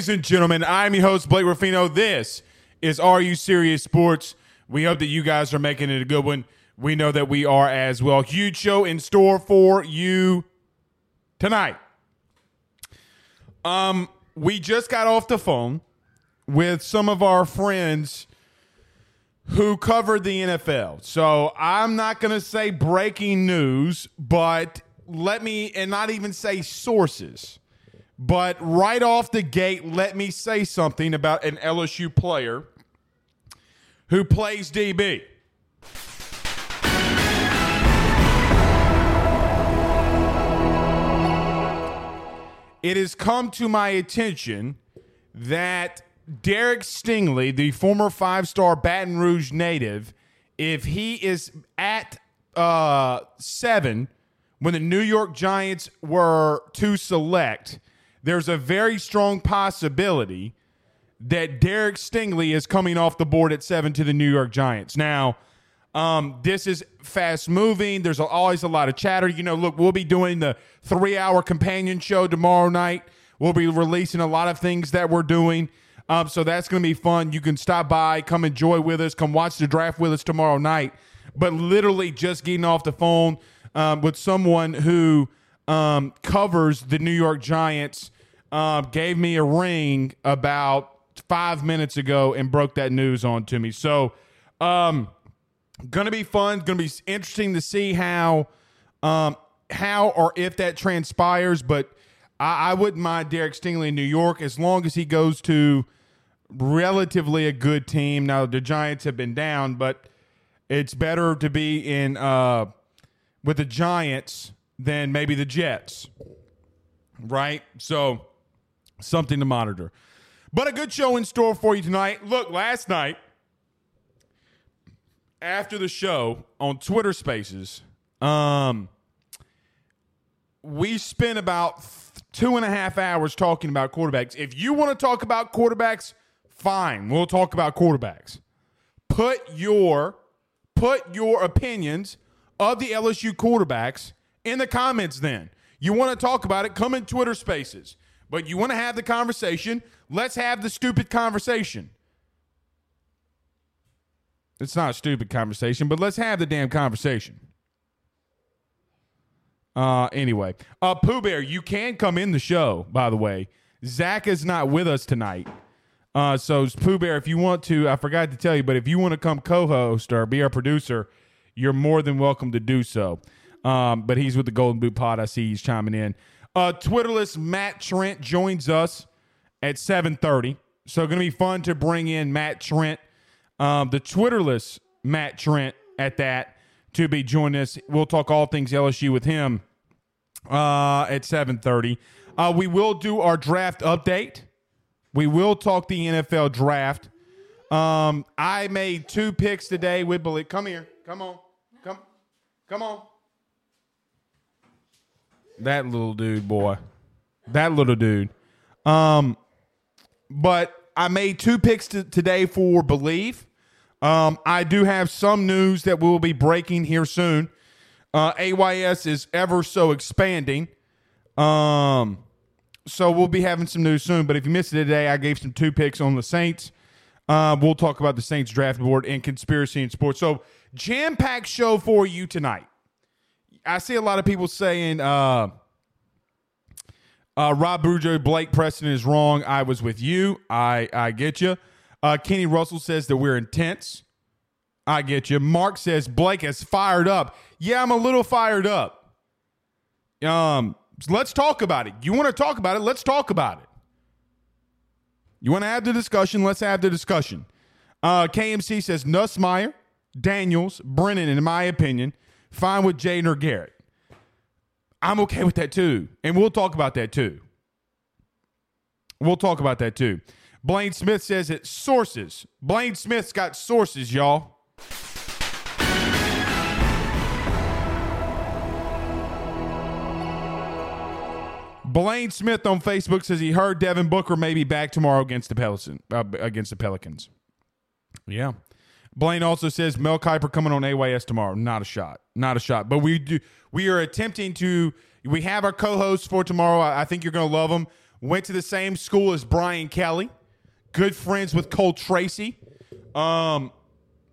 Ladies and gentlemen. I'm your host, Blake Ruffino. This is Are You Serious Sports. We hope that you guys are making it a good one. We know that we are as well. Huge show in store for you tonight. Um, we just got off the phone with some of our friends who covered the NFL. So I'm not going to say breaking news, but let me, and not even say sources, but right off the gate, let me say something about an LSU player who plays DB. It has come to my attention that Derek Stingley, the former five star Baton Rouge native, if he is at uh, seven when the New York Giants were to select, there's a very strong possibility that Derek Stingley is coming off the board at seven to the New York Giants. Now, um, this is fast moving. There's always a lot of chatter. You know, look, we'll be doing the three hour companion show tomorrow night. We'll be releasing a lot of things that we're doing. Um, so that's going to be fun. You can stop by, come enjoy with us, come watch the draft with us tomorrow night. But literally just getting off the phone um, with someone who um, covers the New York Giants um, gave me a ring about five minutes ago and broke that news on to me. So, um, gonna be fun. Gonna be interesting to see how, um, how or if that transpires. But I, I wouldn't mind Derek Stingley in New York as long as he goes to relatively a good team. Now the Giants have been down, but it's better to be in uh, with the Giants than maybe the Jets, right? So something to monitor. But a good show in store for you tonight. Look, last night after the show on Twitter Spaces, um, we spent about two and a half hours talking about quarterbacks. If you want to talk about quarterbacks, fine, we'll talk about quarterbacks. Put your put your opinions of the LSU quarterbacks in the comments. Then you want to talk about it, come in Twitter Spaces. But you want to have the conversation? Let's have the stupid conversation. It's not a stupid conversation, but let's have the damn conversation. Uh, anyway, uh, Pooh Bear, you can come in the show. By the way, Zach is not with us tonight. Uh, so Pooh Bear, if you want to, I forgot to tell you, but if you want to come co-host or be our producer, you're more than welcome to do so. Um, but he's with the Golden Boot Pod. I see he's chiming in. Uh, Twitterless Matt Trent joins us at 7:30. So going to be fun to bring in Matt Trent, um, the Twitterless Matt Trent at that to be joining us. We'll talk all things LSU with him uh, at 7:30. Uh, we will do our draft update. We will talk the NFL draft. Um, I made two picks today with Billy. Come here. Come on. Come. Come on. That little dude, boy. That little dude. Um, but I made two picks t- today for Bleav. Um, I do have some news that we will be breaking here soon. Uh, AYS is ever so expanding. Um, so we'll be having some news soon. But if you missed it today, I gave some two picks on the Saints. Uh, we'll talk about the Saints draft board and conspiracy in sports. So jam packed show for you tonight. I see a lot of people saying uh, uh, Rob Brujo, Blake Preston is wrong. I was with you. I I get you. Uh, Kenny Russell says that we're intense. I get you. Mark says Blake is fired up. Yeah, I'm a little fired up. Um, let's talk about it. You want to talk about it? Let's talk about it. You want to have the discussion? Let's have the discussion. Uh, KMC says Nussmeier, Daniels, Brennan, in my opinion, fine with Jaden or Garrett. I'm okay with that too. And we'll talk about that too. We'll talk about that too. Blaine Smith says it sources. Blaine Smith's got sources, y'all. Blaine Smith on Facebook says he heard Devin Booker may be back tomorrow against the Pelicans. Uh, against the Pelicans. Yeah. Blaine also says Mel Kiper coming on AYS tomorrow. Not a shot. Not a shot. But we do. We are attempting to. We have our co-hosts for tomorrow. I, I think you're going to love them. Went to the same school as Brian Kelly. Good friends with Cole Tracy. Um,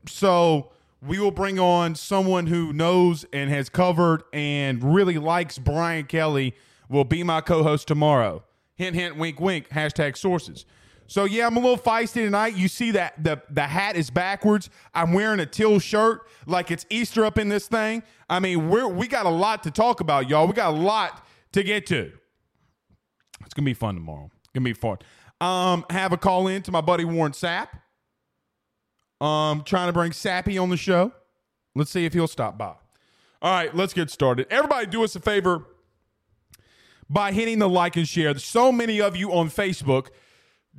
so we will bring on someone who knows and has covered and really likes Brian Kelly. Will be my co-host tomorrow. Hint, hint, wink, wink. Hashtag sources. So yeah, I'm a little feisty tonight. You see that the the hat is backwards. I'm wearing a teal shirt like it's Easter up in this thing. I mean, we're we got a lot to talk about, y'all. We got a lot to get to. It's gonna be fun tomorrow. It's gonna be fun. Um, have a call in to my buddy Warren Sapp. Um, trying to bring Sappy on the show. Let's see if he'll stop by. All right, let's get started. Everybody, do us a favor by hitting the like and share. There's so many of you on Facebook.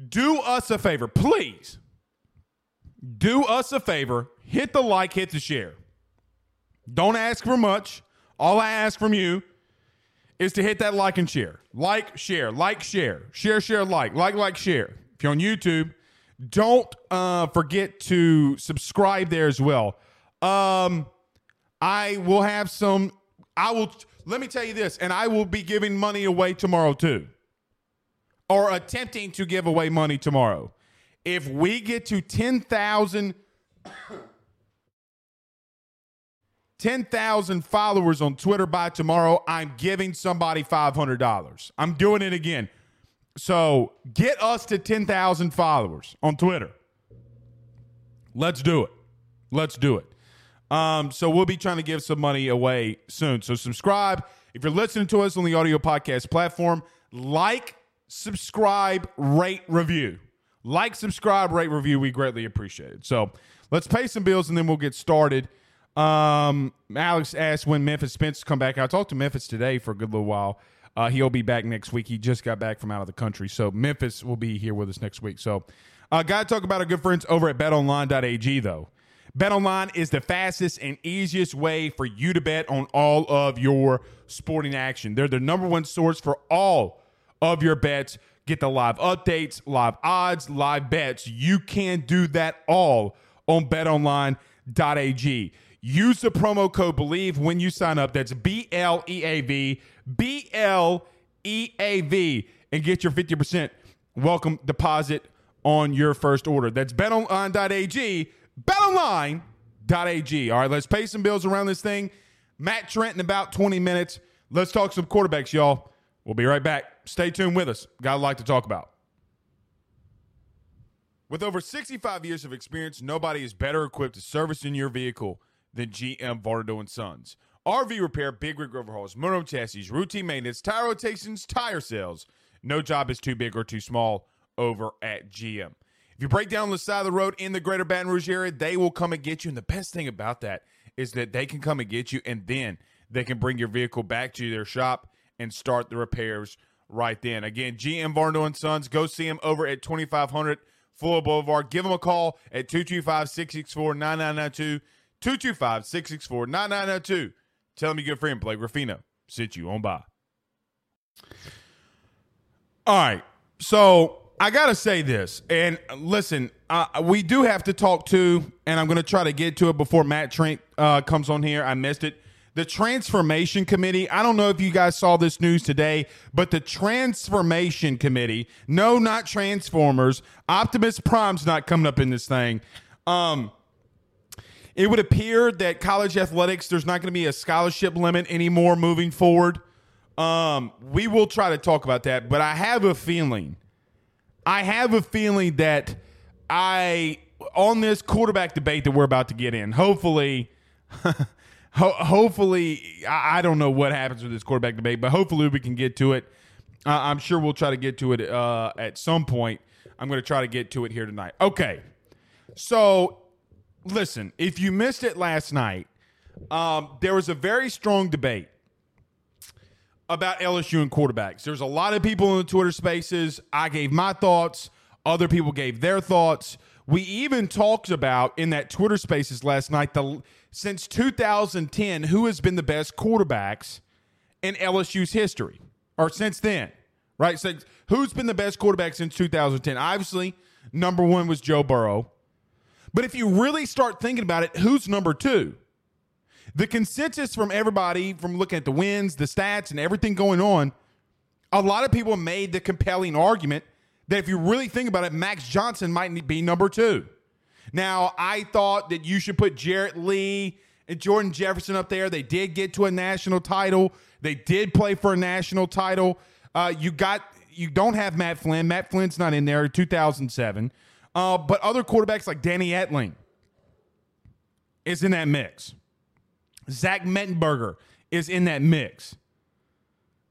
Do us a favor, please. Do us a favor. Hit the like, hit the share. Don't ask for much. All I ask from you is to hit that like and share. Like, share, like, share, share, share, like, like, like, share. If you're on YouTube, don't uh, forget to subscribe there as well. Um, I will have some. I will. Let me tell you this, and I will be giving money away tomorrow too, or attempting to give away money tomorrow. If we get to ten thousand. 10,000 followers on Twitter by tomorrow, I'm giving somebody $500. I'm doing it again. So get us to 10,000 followers on Twitter. Let's do it. Let's do it. Um, so we'll be trying to give some money away soon. So subscribe. If you're listening to us on the audio podcast platform, like, subscribe, rate, review. Like, subscribe, rate, review. We greatly appreciate it. So let's pay some bills and then we'll get started. Um, Alex asked when Memphis Spence come back. I talked to Memphis today for a good little while. Uh, he'll be back next week. He just got back from out of the country, so Memphis will be here with us next week. So, uh, got to talk about our good friends over at BetOnline.ag though. BetOnline is the fastest and easiest way for you to bet on all of your sporting action. They're the number one source for all of your bets. Get the live updates, live odds, live bets. You can do that all on betonline.ag. Use the promo code BLEAV when you sign up. That's B L E A V, B L E A V, and get your 50% welcome deposit on your first order. That's betonline.ag, betonline.ag. All right, let's pay some bills around this thing. Matt Trent in about 20 minutes. Let's talk some quarterbacks, y'all. We'll be right back. Stay tuned with us. Got a lot to talk about. With over 65 years of experience, nobody is better equipped to service in your vehicle than GM Vardo and Sons. RV repair, big rig overhauls, motor chassis, routine maintenance, tire rotations, tire sales. No job is too big or too small over at GM. If you break down on the side of the road in the greater Baton Rouge area, they will come and get you. And the best thing about that is that they can come and get you and then they can bring your vehicle back to their shop and start the repairs right then. Again, GM Varno and Sons. Go see him over at 2500 Fuller Boulevard. Give him a call at 225 664 9992. 225 664 9992. Tell him your good friend Blake Ruffino sent you on by. All right. So I got to say this. And listen, uh, we do have to talk to, and I'm going to try to get to it before Matt Trent uh, comes on here. I missed it. The Transformation Committee, I don't know if you guys saw this news today, but the Transformation Committee, no, not Transformers, Optimus Prime's not coming up in this thing. Um, it would appear that college athletics, there's not going to be a scholarship limit anymore moving forward. Um, we will try to talk about that, but I have a feeling, I have a feeling that I, on this quarterback debate that we're about to get in, hopefully, ho- hopefully, I-, I don't know what happens with this quarterback debate, but hopefully we can get to it. I'm sure we'll try to get to it uh, at some point. I'm going to try to get to it here tonight. Okay. So, listen, if you missed it last night, um, there was a very strong debate about LSU and quarterbacks. There's a lot of people in the Twitter spaces. I gave my thoughts, other people gave their thoughts. We even talked about in that Twitter spaces last night the since 2010 who has been the best quarterbacks in LSU's history or since then. Right? So who's been the best quarterback since 2010? Obviously, number 1 was Joe Burrow. But if you really start thinking about it, who's number 2? The consensus from everybody, from looking at the wins, the stats, and everything going on, a lot of people made the compelling argument that if you really think about it, Max Johnson might be number two. Now, I thought that you should put Jarrett Lee and Jordan Jefferson up there. They did get to a national title. They did play for a national title. Uh, you got you don't have Matt Flynn. Matt Flynn's not in there. 2007. Uh, but other quarterbacks like Danny Etling is in that mix. Zach Mettenberger is in that mix.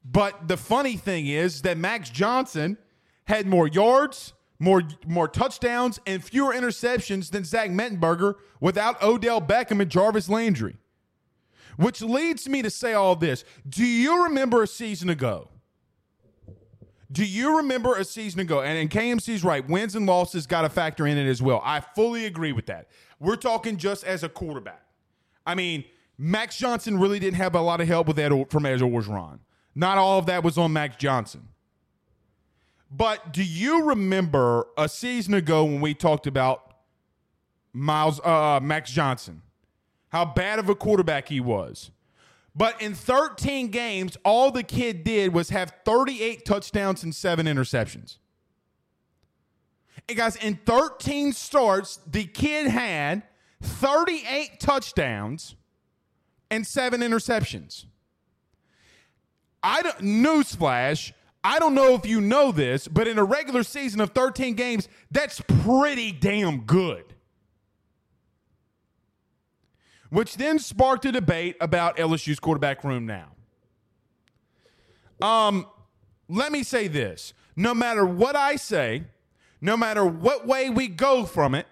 But the funny thing is that Max Johnson had more yards, more more touchdowns, and fewer interceptions than Zach Mettenberger without Odell Beckham and Jarvis Landry. Which leads me to say all this. Do you remember a season ago? Do you remember a season ago? And, and KMC's right. Wins and losses got to factor in it as well. I fully agree with that. We're talking just as a quarterback. I mean, Max Johnson really didn't have a lot of help with that from Ed Orgeron. Not all of that was on Max Johnson. But do you remember a season ago when we talked about Miles uh, Max Johnson? How bad of a quarterback he was. But in 13 games, all the kid did was have 38 touchdowns and seven interceptions. And guys, in 13 starts, the kid had 38 touchdowns and seven interceptions. I don't newsflash. I don't know if you know this, but in a regular season of 13 games, that's pretty damn good. Which then sparked a debate about LSU's quarterback room now. Um, let me say this. No matter what I say, no matter what way we go from it,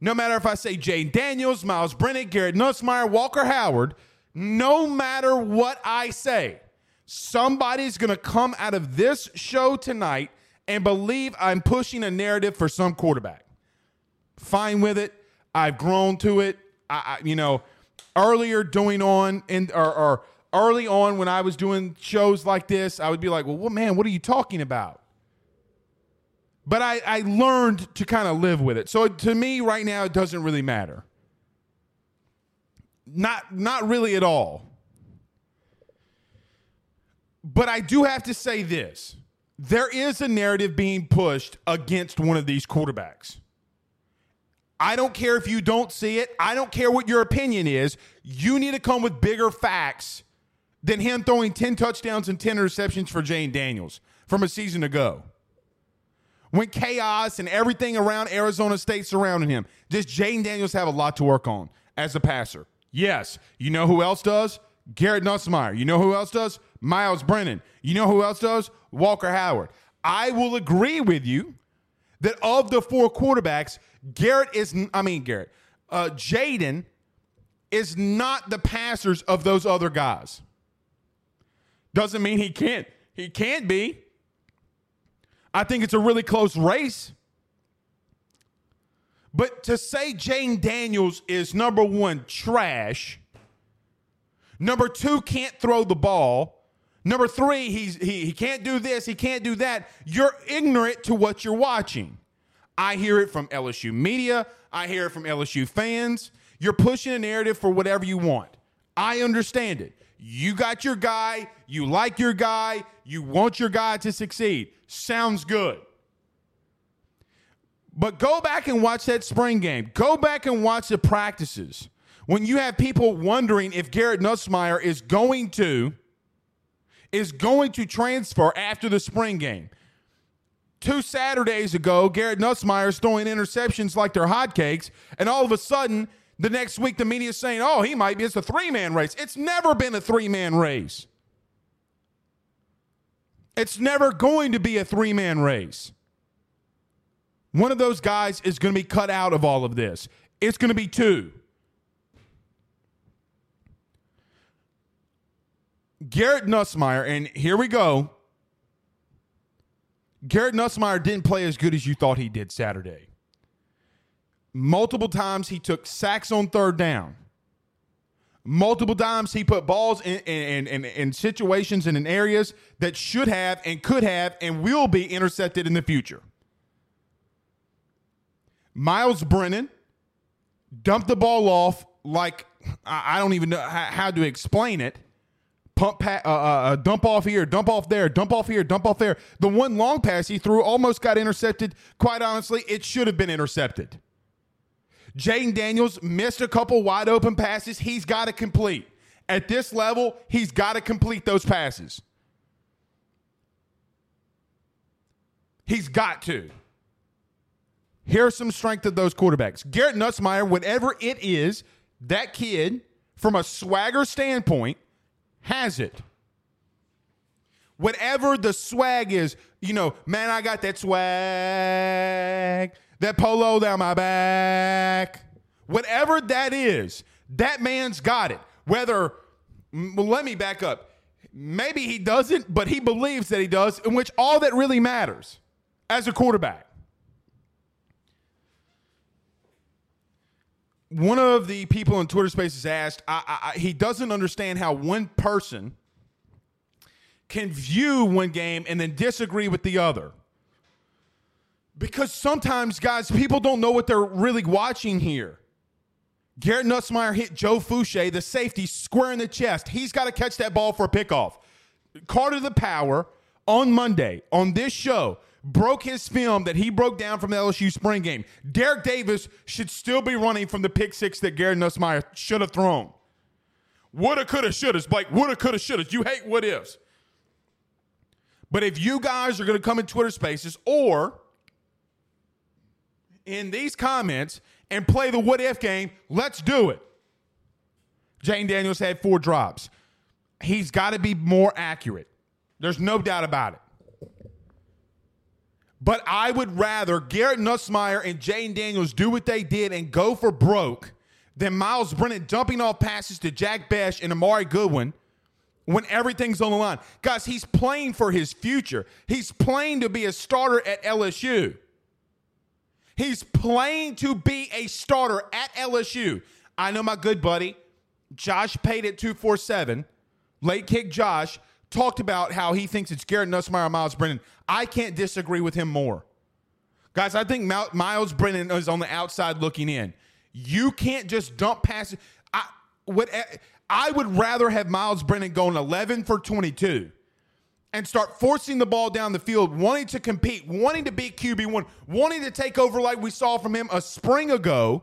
no matter if I say Jayden Daniels, Myles Brennan, Garrett Nussmeier, Walker Howard, no matter what I say, somebody's going to come out of this show tonight and believe I'm pushing a narrative for some quarterback. Fine with it. I've grown to it. I, I you know, earlier doing on and or, or early on when I was doing shows like this, I would be like, "Well, well man, what are you talking about?" But I, I learned to kind of live with it. So to me, right now, it doesn't really matter. Not not really at all. But I do have to say this. There is a narrative being pushed against one of these quarterbacks. I don't care if you don't see it. I don't care what your opinion is. You need to come with bigger facts than him throwing 10 touchdowns and 10 interceptions for Jayden Daniels from a season ago when chaos and everything around Arizona State surrounding him. Does Jayden Daniels have a lot to work on as a passer? Yes. You know who else does? Garrett Nussmeier. You know who else does? Myles Brennan. You know who else does? Walker Howard. I will agree with you that of the four quarterbacks, Garrett is, I mean, Garrett, uh, Jayden is not the passers of those other guys. Doesn't mean he can't He can't be. I think it's a really close race. But to say Jayden Daniels is number one, trash. Number two, can't throw the ball. Number three, he's, he, he can't do this, he can't do that. You're ignorant to what you're watching. I hear it from LSU media, I hear it from LSU fans. You're pushing a narrative for whatever you want. I understand it. You got your guy, you like your guy, you want your guy to succeed. Sounds good. But go back and watch that spring game. Go back and watch the practices. When you have people wondering if Garrett Nussmeier is going to is going to transfer after the spring game. Two Saturdays ago, Garrett Nussmeier is throwing interceptions like they're hotcakes, and all of a sudden, the next week the media is saying, "Oh, he might be." It's a three-man race. It's never been a three-man race. It's never going to be a three-man race. One of those guys is going to be cut out of all of this. It's going to be two. Garrett Nussmeier, and here we go. Garrett Nussmeier didn't play as good as you thought he did Saturday. Multiple times he took sacks on third down. Multiple times he put balls in, in, in, in, situations and in areas that should have and could have and will be intercepted in the future. Myles Brennan dumped the ball off like I don't even know how to explain it. Pump, uh, uh, uh, dump off here, dump off there, dump off here, dump off there. The one long pass he threw almost got intercepted. Quite honestly, it should have been intercepted. Jayden Daniels missed a couple wide open passes. He's got to complete. At this level, he's got to complete those passes. He's got to. Here's some strength of those quarterbacks. Garrett Nussmeier, whatever it is, that kid, from a swagger standpoint, has it. Whatever the swag is, you know, man, I got that swag, that polo down my back. Whatever that is, that man's got it. Whether, well, let me back up. Maybe he doesn't, but he believes that he does, in which all that really matters as a quarterback. One of the people on Twitter Spaces asked, I, I, he doesn't understand how one person can view one game and then disagree with the other. Because sometimes, guys, people don't know what they're really watching here. Garrett Nussmeier hit Joe Foucha, the safety, square in the chest. He's got to catch that ball for a pickoff. Carter the Power on Monday on this show broke his film that he broke down from the LSU spring game. Derek Davis should still be running from the pick six that Garrett Nussmeier should have thrown. Woulda, coulda, shoulda. Blake, woulda, coulda, shoulda. You hate what ifs. But if you guys are going to come in Twitter spaces or in these comments and play the what if game, let's do it. Jayden Daniels had four drops. He's got to be more accurate. There's no doubt about it. But I would rather Garrett Nussmeier and Jayden Daniels do what they did and go for broke than Myles Brennan dumping off passes to Jack Bech and Armoni Goodwin when everything's on the line. Guys, he's playing for his future. He's playing to be a starter at LSU. He's playing to be a starter at LSU. I know my good buddy, Josh Pate at 247, late kick Josh, talked about how he thinks it's Garrett Nussmeier Myles Brennan. I can't disagree with him more. Guys, I think Myles Brennan is on the outside looking in. You can't just dump passes. I would, eh, I would rather have Myles Brennan going 11 for 22 and start forcing the ball down the field, wanting to compete, wanting to beat QB1, wanting to take over like we saw from him a spring ago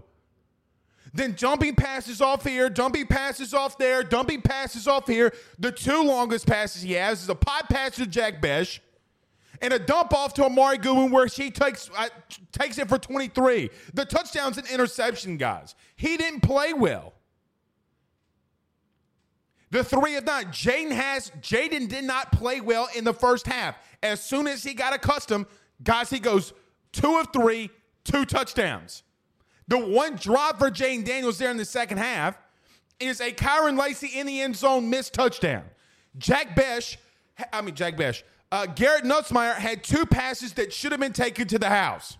then dumping passes off here, dumping passes off there, dumping passes off here. The two longest passes he has is a pipe pass to Jack Bech and a dump off to Armoni Goodwin where she takes uh, takes it for 23. The touchdown's an interception, guys. He didn't play well. The three of nine. Jayden has Jayden did not play well in the first half. As soon as he got accustomed, guys, he goes two of three, two touchdowns. The one drop for Jayden Daniels there in the second half is a Kyren Lacy in the end zone missed touchdown. Jack Bech, I mean, Jack Bech, Uh, Garrett Nussmeier had two passes that should have been taken to the house.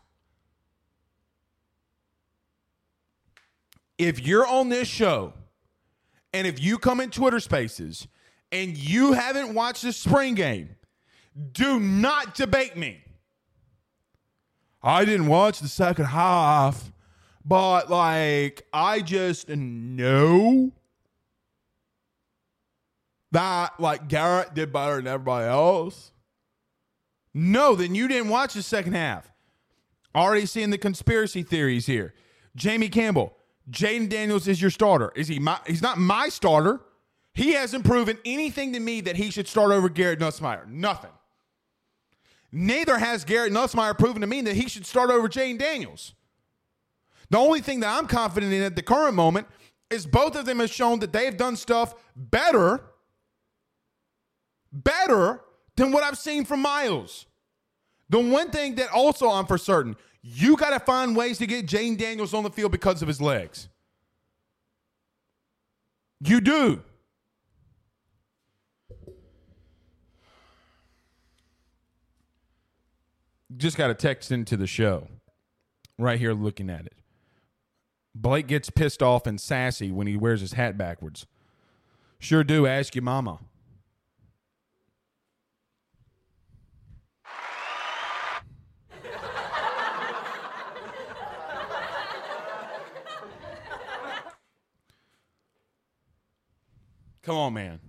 If you're on this show and if you come in Twitter spaces and you haven't watched the spring game, do not debate me. I didn't watch the second half, but like, I just know that like Garrett did better than everybody else. No, then you didn't watch the second half. Already seeing the conspiracy theories here. Jamie Campbell, Jayden Daniels is your starter. Is he my he's not my starter. He hasn't proven anything to me that he should start over Garrett Nussmeier. Nothing. Neither has Garrett Nussmeier proven to me that he should start over Jayden Daniels. The only thing that I'm confident in at the current moment is both of them have shown that they've done stuff better, better than what I've seen from Miles. The one thing that also I'm for certain, you got to find ways to get Jayden Daniels on the field because of his legs. You do. Just got a text into the show right here looking at it. Blake gets pissed off and sassy when he wears his hat backwards. Sure do. Ask your mama. Come on, man.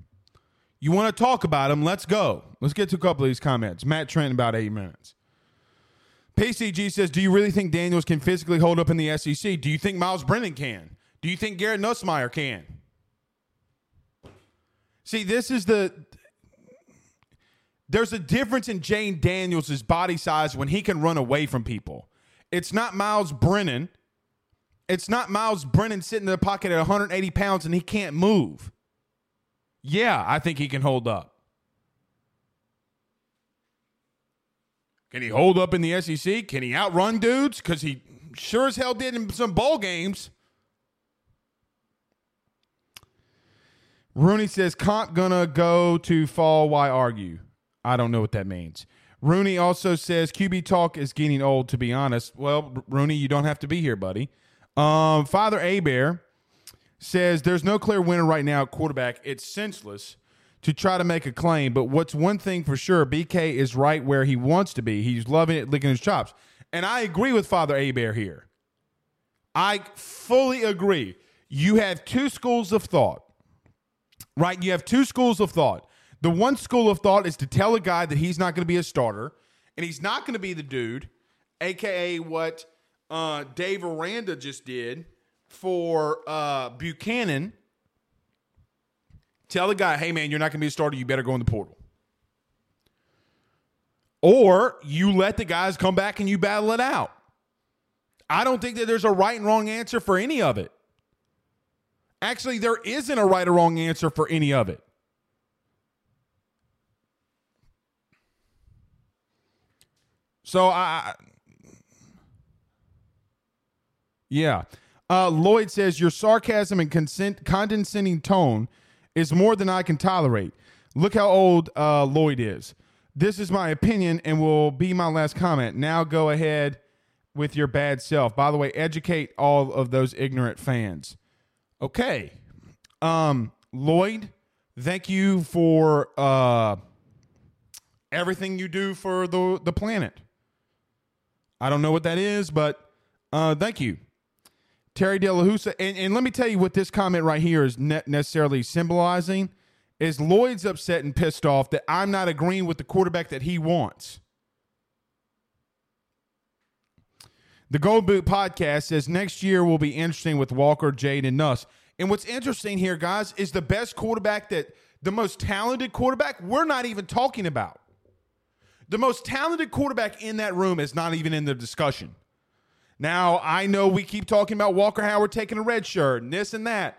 You want to talk about him? Let's go. Let's get to a couple of these comments. Matt Trent, about eight minutes. PCG says, Do you really think Daniels can physically hold up in the SEC? Do you think Myles Brennan can? Do you think Garrett Nussmeier can? See, this is the. There's a difference in Jayden Daniels' body size when he can run away from people. It's not Myles Brennan. It's not Myles Brennan sitting in the pocket at 180 pounds and he can't move. Yeah, I think he can hold up. Can he hold up in the SEC? Can he outrun dudes? Because he sure as hell did in some bowl games. Rooney says, Comp gonna go to fall. Why argue? I don't know what that means. Rooney also says QB talk is getting old. To be honest, well, Rooney, you don't have to be here, buddy. Um, Father Abear says there's no clear winner right now at quarterback. It's senseless to try to make a claim, but what's one thing for sure, BK is right where he wants to be. He's loving it, licking his chops. And I agree with Father Abear here. I fully agree. You have two schools of thought, right? You have two schools of thought. The one school of thought is to tell a guy that he's not going to be a starter and he's not going to be the dude, aka what uh, Dave Aranda just did for uh, Bohanon, tell the guy, hey, man, you're not going to be a starter. You better go in the portal. Or you let the guys come back and you battle it out. I don't think that there's a right and wrong answer for any of it. Actually, there isn't a right or wrong answer for any of it. So I, yeah. Uh, Lloyd says your sarcasm and consent, condescending tone is more than I can tolerate. Look how old uh, Lloyd is. This is my opinion and will be my last comment. Now go ahead with your bad self. By the way, educate all of those ignorant fans. Okay. Um, Lloyd, thank you for uh, everything you do for the, the planet. I don't know what that is, but uh, thank you. Terry De and, and let me tell you what this comment right here is ne- necessarily symbolizing is Lloyd's upset and pissed off that I'm not agreeing with the quarterback that he wants. The Gold Boot podcast says next year will be interesting with Walker, Jade, and Nuss. And what's interesting here, guys, is the best quarterback that the most talented quarterback we're not even talking about. The most talented quarterback in that room is not even in the discussion. Now, I know we keep talking about Walker Howard taking a red shirt and this and that.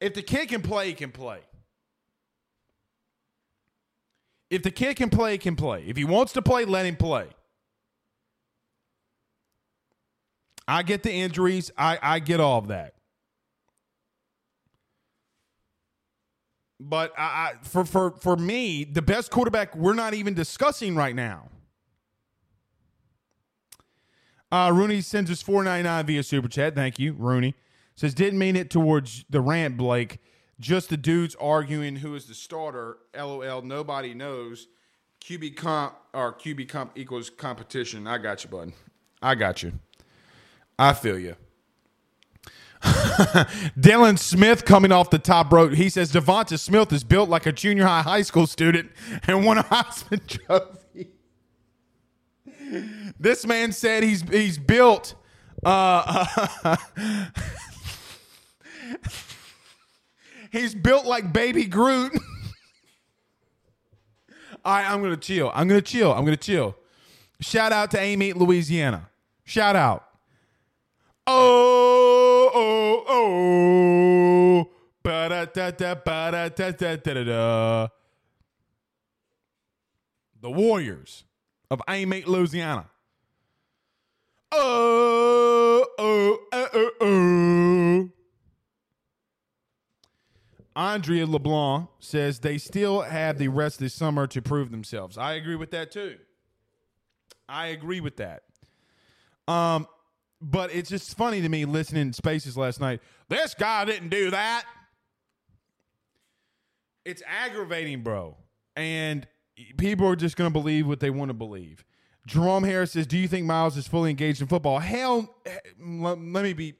If the kid can play, he can play. If the kid can play, he can play. If he wants to play, let him play. I get the injuries. I, I get all of that. But I, I, for for for me, the best quarterback we're not even discussing right now. Uh, Rooney sends us four ninety nine via super chat. Thank you, Rooney. Says didn't mean it towards the rant, Blake. Just the dudes arguing who is the starter. LOL. Nobody knows. QB comp or QB comp equals competition. I got you, bud. I got you. I feel you. Dylan Smith coming off the top rope. He says Devonta Smith is built like a junior high high school student and won a Heisman Trophy. This man said he's he's built. Uh, he's built like Baby Groot. Right, I'm gonna chill. I'm gonna chill. I'm gonna chill. Shout out to Amite, Louisiana. Shout out. Oh, oh, oh. Ba-da-da-da, ba-da-da-da-da-da. The Warriors of Amite, Louisiana. Oh, oh, oh, oh, oh. Andrea LeBlanc says they still have the rest of the summer to prove themselves. I agree with that too. I agree with that. Um, but it's just funny to me listening to Spaces last night. This guy didn't do that. It's aggravating, bro. And people are just going to believe what they want to believe. Jerome Harris says, "Do you think Miles is fully engaged in football?" Hell, let me be.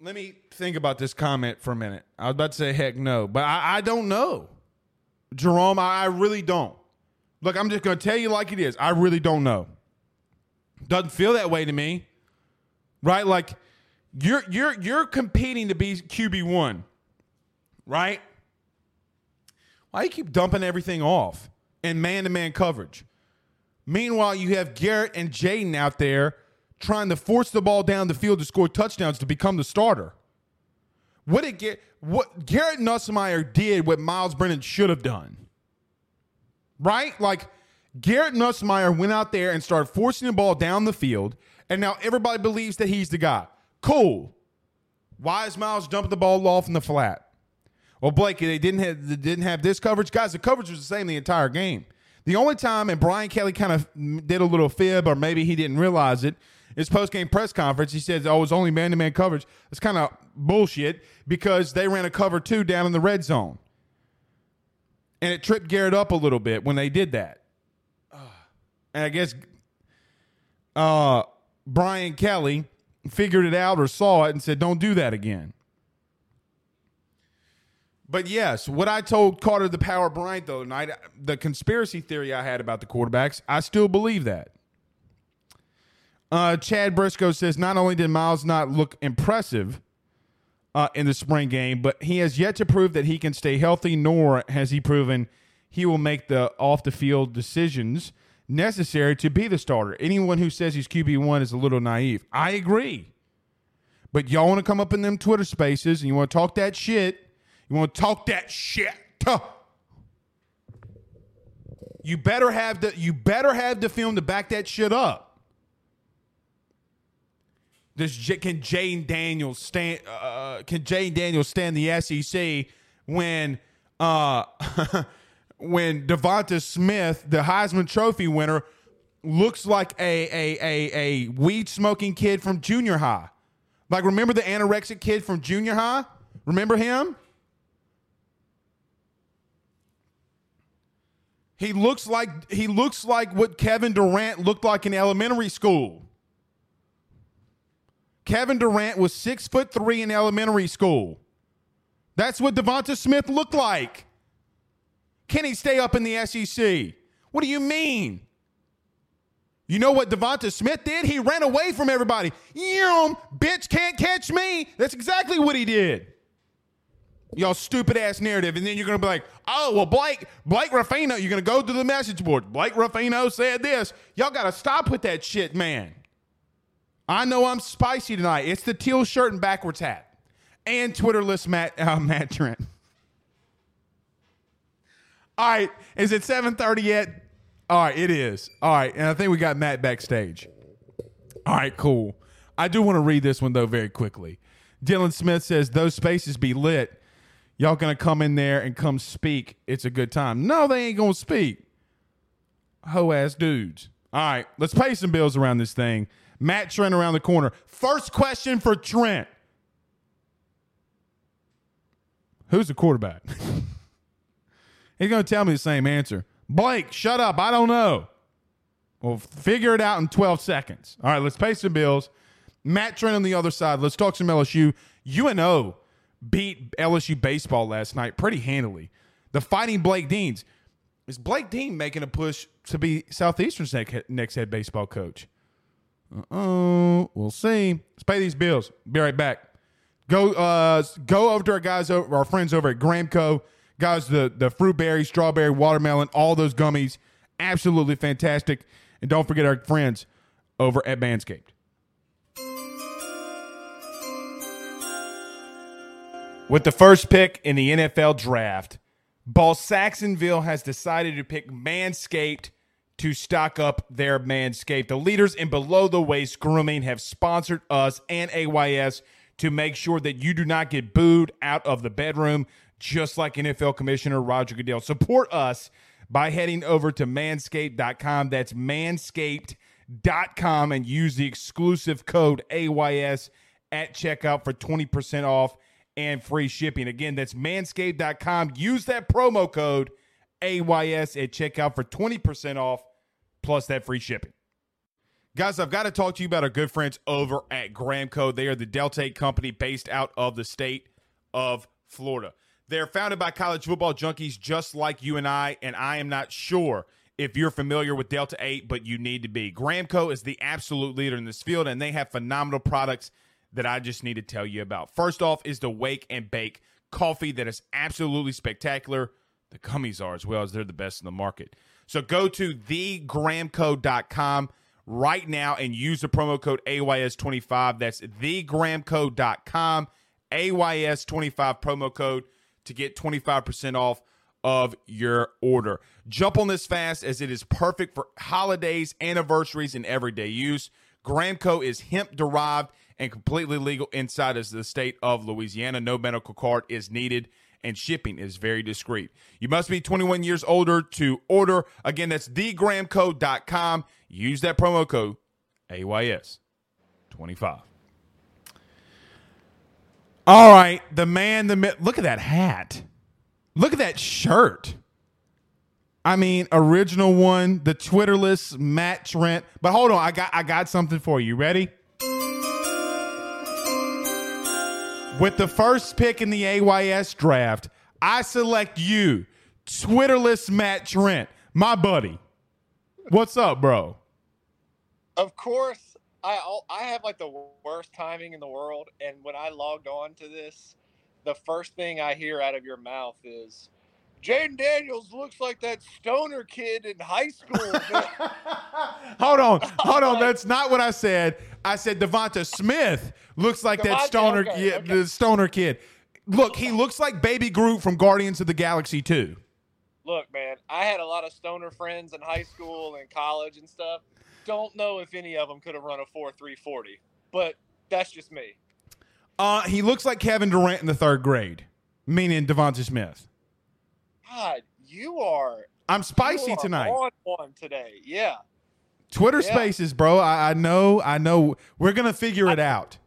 Let me think about this comment for a minute. I was about to say, "Heck no," but I, I don't know, Jerome. I, I really don't. Look, I'm just going to tell you like it is. I really don't know. Doesn't feel that way to me, right? Like you're you're you're competing to be QB one, right? Why you keep dumping everything off in man to man coverage? Meanwhile, you have Garrett and Jayden out there trying to force the ball down the field to score touchdowns to become the starter. What did Garrett, what Garrett Nussmeier did what Myles Brennan should have done. Right? Like Garrett Nussmeier went out there and started forcing the ball down the field, and now everybody believes that he's the guy. Cool. Why is Myles dumping the ball off in the flat? Well, Blake, they didn't have they didn't have this coverage, guys. The coverage was the same the entire game. The only time, and Brian Kelly kind of did a little fib, or maybe he didn't realize it. His post game press conference, he said, "Oh, it was only man to man coverage." It's kind of bullshit because they ran a cover two down in the red zone, and it tripped Garrett up a little bit when they did that. And I guess uh, Brian Kelly figured it out or saw it and said, "Don't do that again." But yes, what I told Carter the Power Bryant night, the conspiracy theory I had about the quarterbacks, I still believe that. Uh, Chad Briscoe says not only did Miles not look impressive uh, in the spring game, but he has yet to prove that he can stay healthy, nor has he proven he will make the off the field decisions necessary to be the starter. Anyone who says he's QB1 is a little naive. I agree. But y'all want to come up in them Twitter spaces and you want to talk that shit you want to talk that shit? You better have the you better have the film to back that shit up. Does can Jayden Daniels stand? Uh, can Jayden Daniels stand the SEC when uh, when Devonta Smith, the Heisman Trophy winner, looks like a a a a weed smoking kid from junior high? Like remember the anorexic kid from junior high? Remember him? He looks like he looks like what Kevin Durant looked like in elementary school. Kevin Durant was six foot three in elementary school. That's what Devonta Smith looked like. Can he stay up in the SEC? What do you mean? You know what Devonta Smith did? He ran away from everybody. Yum, bitch can't catch me. That's exactly what he did y'all stupid ass narrative, and then you're gonna be like, oh well, Blake Blake Ruffino, you're gonna go to the message board. Blake Ruffino said this. Y'all gotta stop with that shit, man. I know I'm spicy tonight. It's the teal shirt and backwards hat, and Twitterless Matt uh, Matt Trent. All right, is it 7:30 yet? All right, it is. All right, and I think we got Matt backstage. All right, cool. I do want to read this one though very quickly. Dylan Smith says those spaces be lit y'all gonna come in there and come speak. It's a good time. No, they ain't gonna speak. Ho ass dudes. All right, let's pay some bills around this thing. Matt Trent around the corner. First question for Trent. Who's the quarterback? He's to tell me the same answer. Blake, shut up. I don't know. Well, figure it out in 12 seconds. All right, let's pay some bills. Matt Trent on the other side. Let's talk some LSU. UNO beat LSU baseball last night pretty handily. The fighting Blake Deans. Is Blake Dean making a push to be Southeastern's next head baseball coach? Oh, we'll see. Let's pay these bills. Be right back. Go, uh, go over to our guys, over, our friends over at Gramco. Guys, the the fruit berry, strawberry, watermelon, all those gummies, absolutely fantastic. And don't forget our friends over at Manscaped. With the first pick in the NFL draft, Ball Saxonville has decided to pick Manscaped to stock up their Manscaped. The leaders in below the waist grooming have sponsored us and AYS to make sure that you do not get booed out of the bedroom, just like NFL Commissioner Roger Goodell. Support us by heading over to manscaped.com. That's manscaped.com and use the exclusive code AYS at checkout for 20% off and free shipping. Again, that's manscaped.com. Use that promo code AYS at checkout for 20% off plus that free shipping. Guys, I've got to talk to you about our good friends over at Gramco. They are the Delta 8 company based out of the state of Florida. They're founded by college football junkies just like you and I, and I am not sure if you're familiar with Delta 8, but you need to be. Gramco is the absolute leader in this field, and they have phenomenal products that I just need to tell you about. First off is the Wake and Bake coffee that is absolutely spectacular. The gummies are as well as they're the best in the market. So go to thegramco.com right now and use the promo code AYS25. That's thegramco.com, AYS25 promo code to get 25% off of your order. Jump on this fast as it is perfect for holidays, anniversaries, and everyday use. Gramco is hemp derived and completely legal inside of the state of Louisiana. No medical card is needed and shipping is very discreet. You must be 21 years older to order. Again, that's thegramco.com. Use that promo code AYS25. All right, the man, the look at that hat. Look at that shirt. I mean, original one, the Twitterless Matt Trent. But hold on, I got I got something for you. Ready? With the first pick in the AYS draft, I select you, Twitterless Matt Trent, my buddy. What's up, bro? Of course, I I have like the worst timing in the world, and when I logged on to this, the first thing I hear out of your mouth is, Jayden Daniels looks like that stoner kid in high school. hold on, hold on. That's not what I said. I said Devonta Smith looks like that stoner, okay, yeah, okay. the stoner kid. Look, he looks like Baby Groot from Guardians of the Galaxy too. Look, man, I had a lot of stoner friends in high school and college and stuff. Don't know if any of them could have run a 4 340, but that's just me. Uh, he looks like Kevin Durant in the third grade, meaning Devonta Smith. God, you are. I'm spicy are tonight. On one today, yeah. Twitter yeah. Spaces, bro. I, I, know, I know. We're gonna figure it I, out.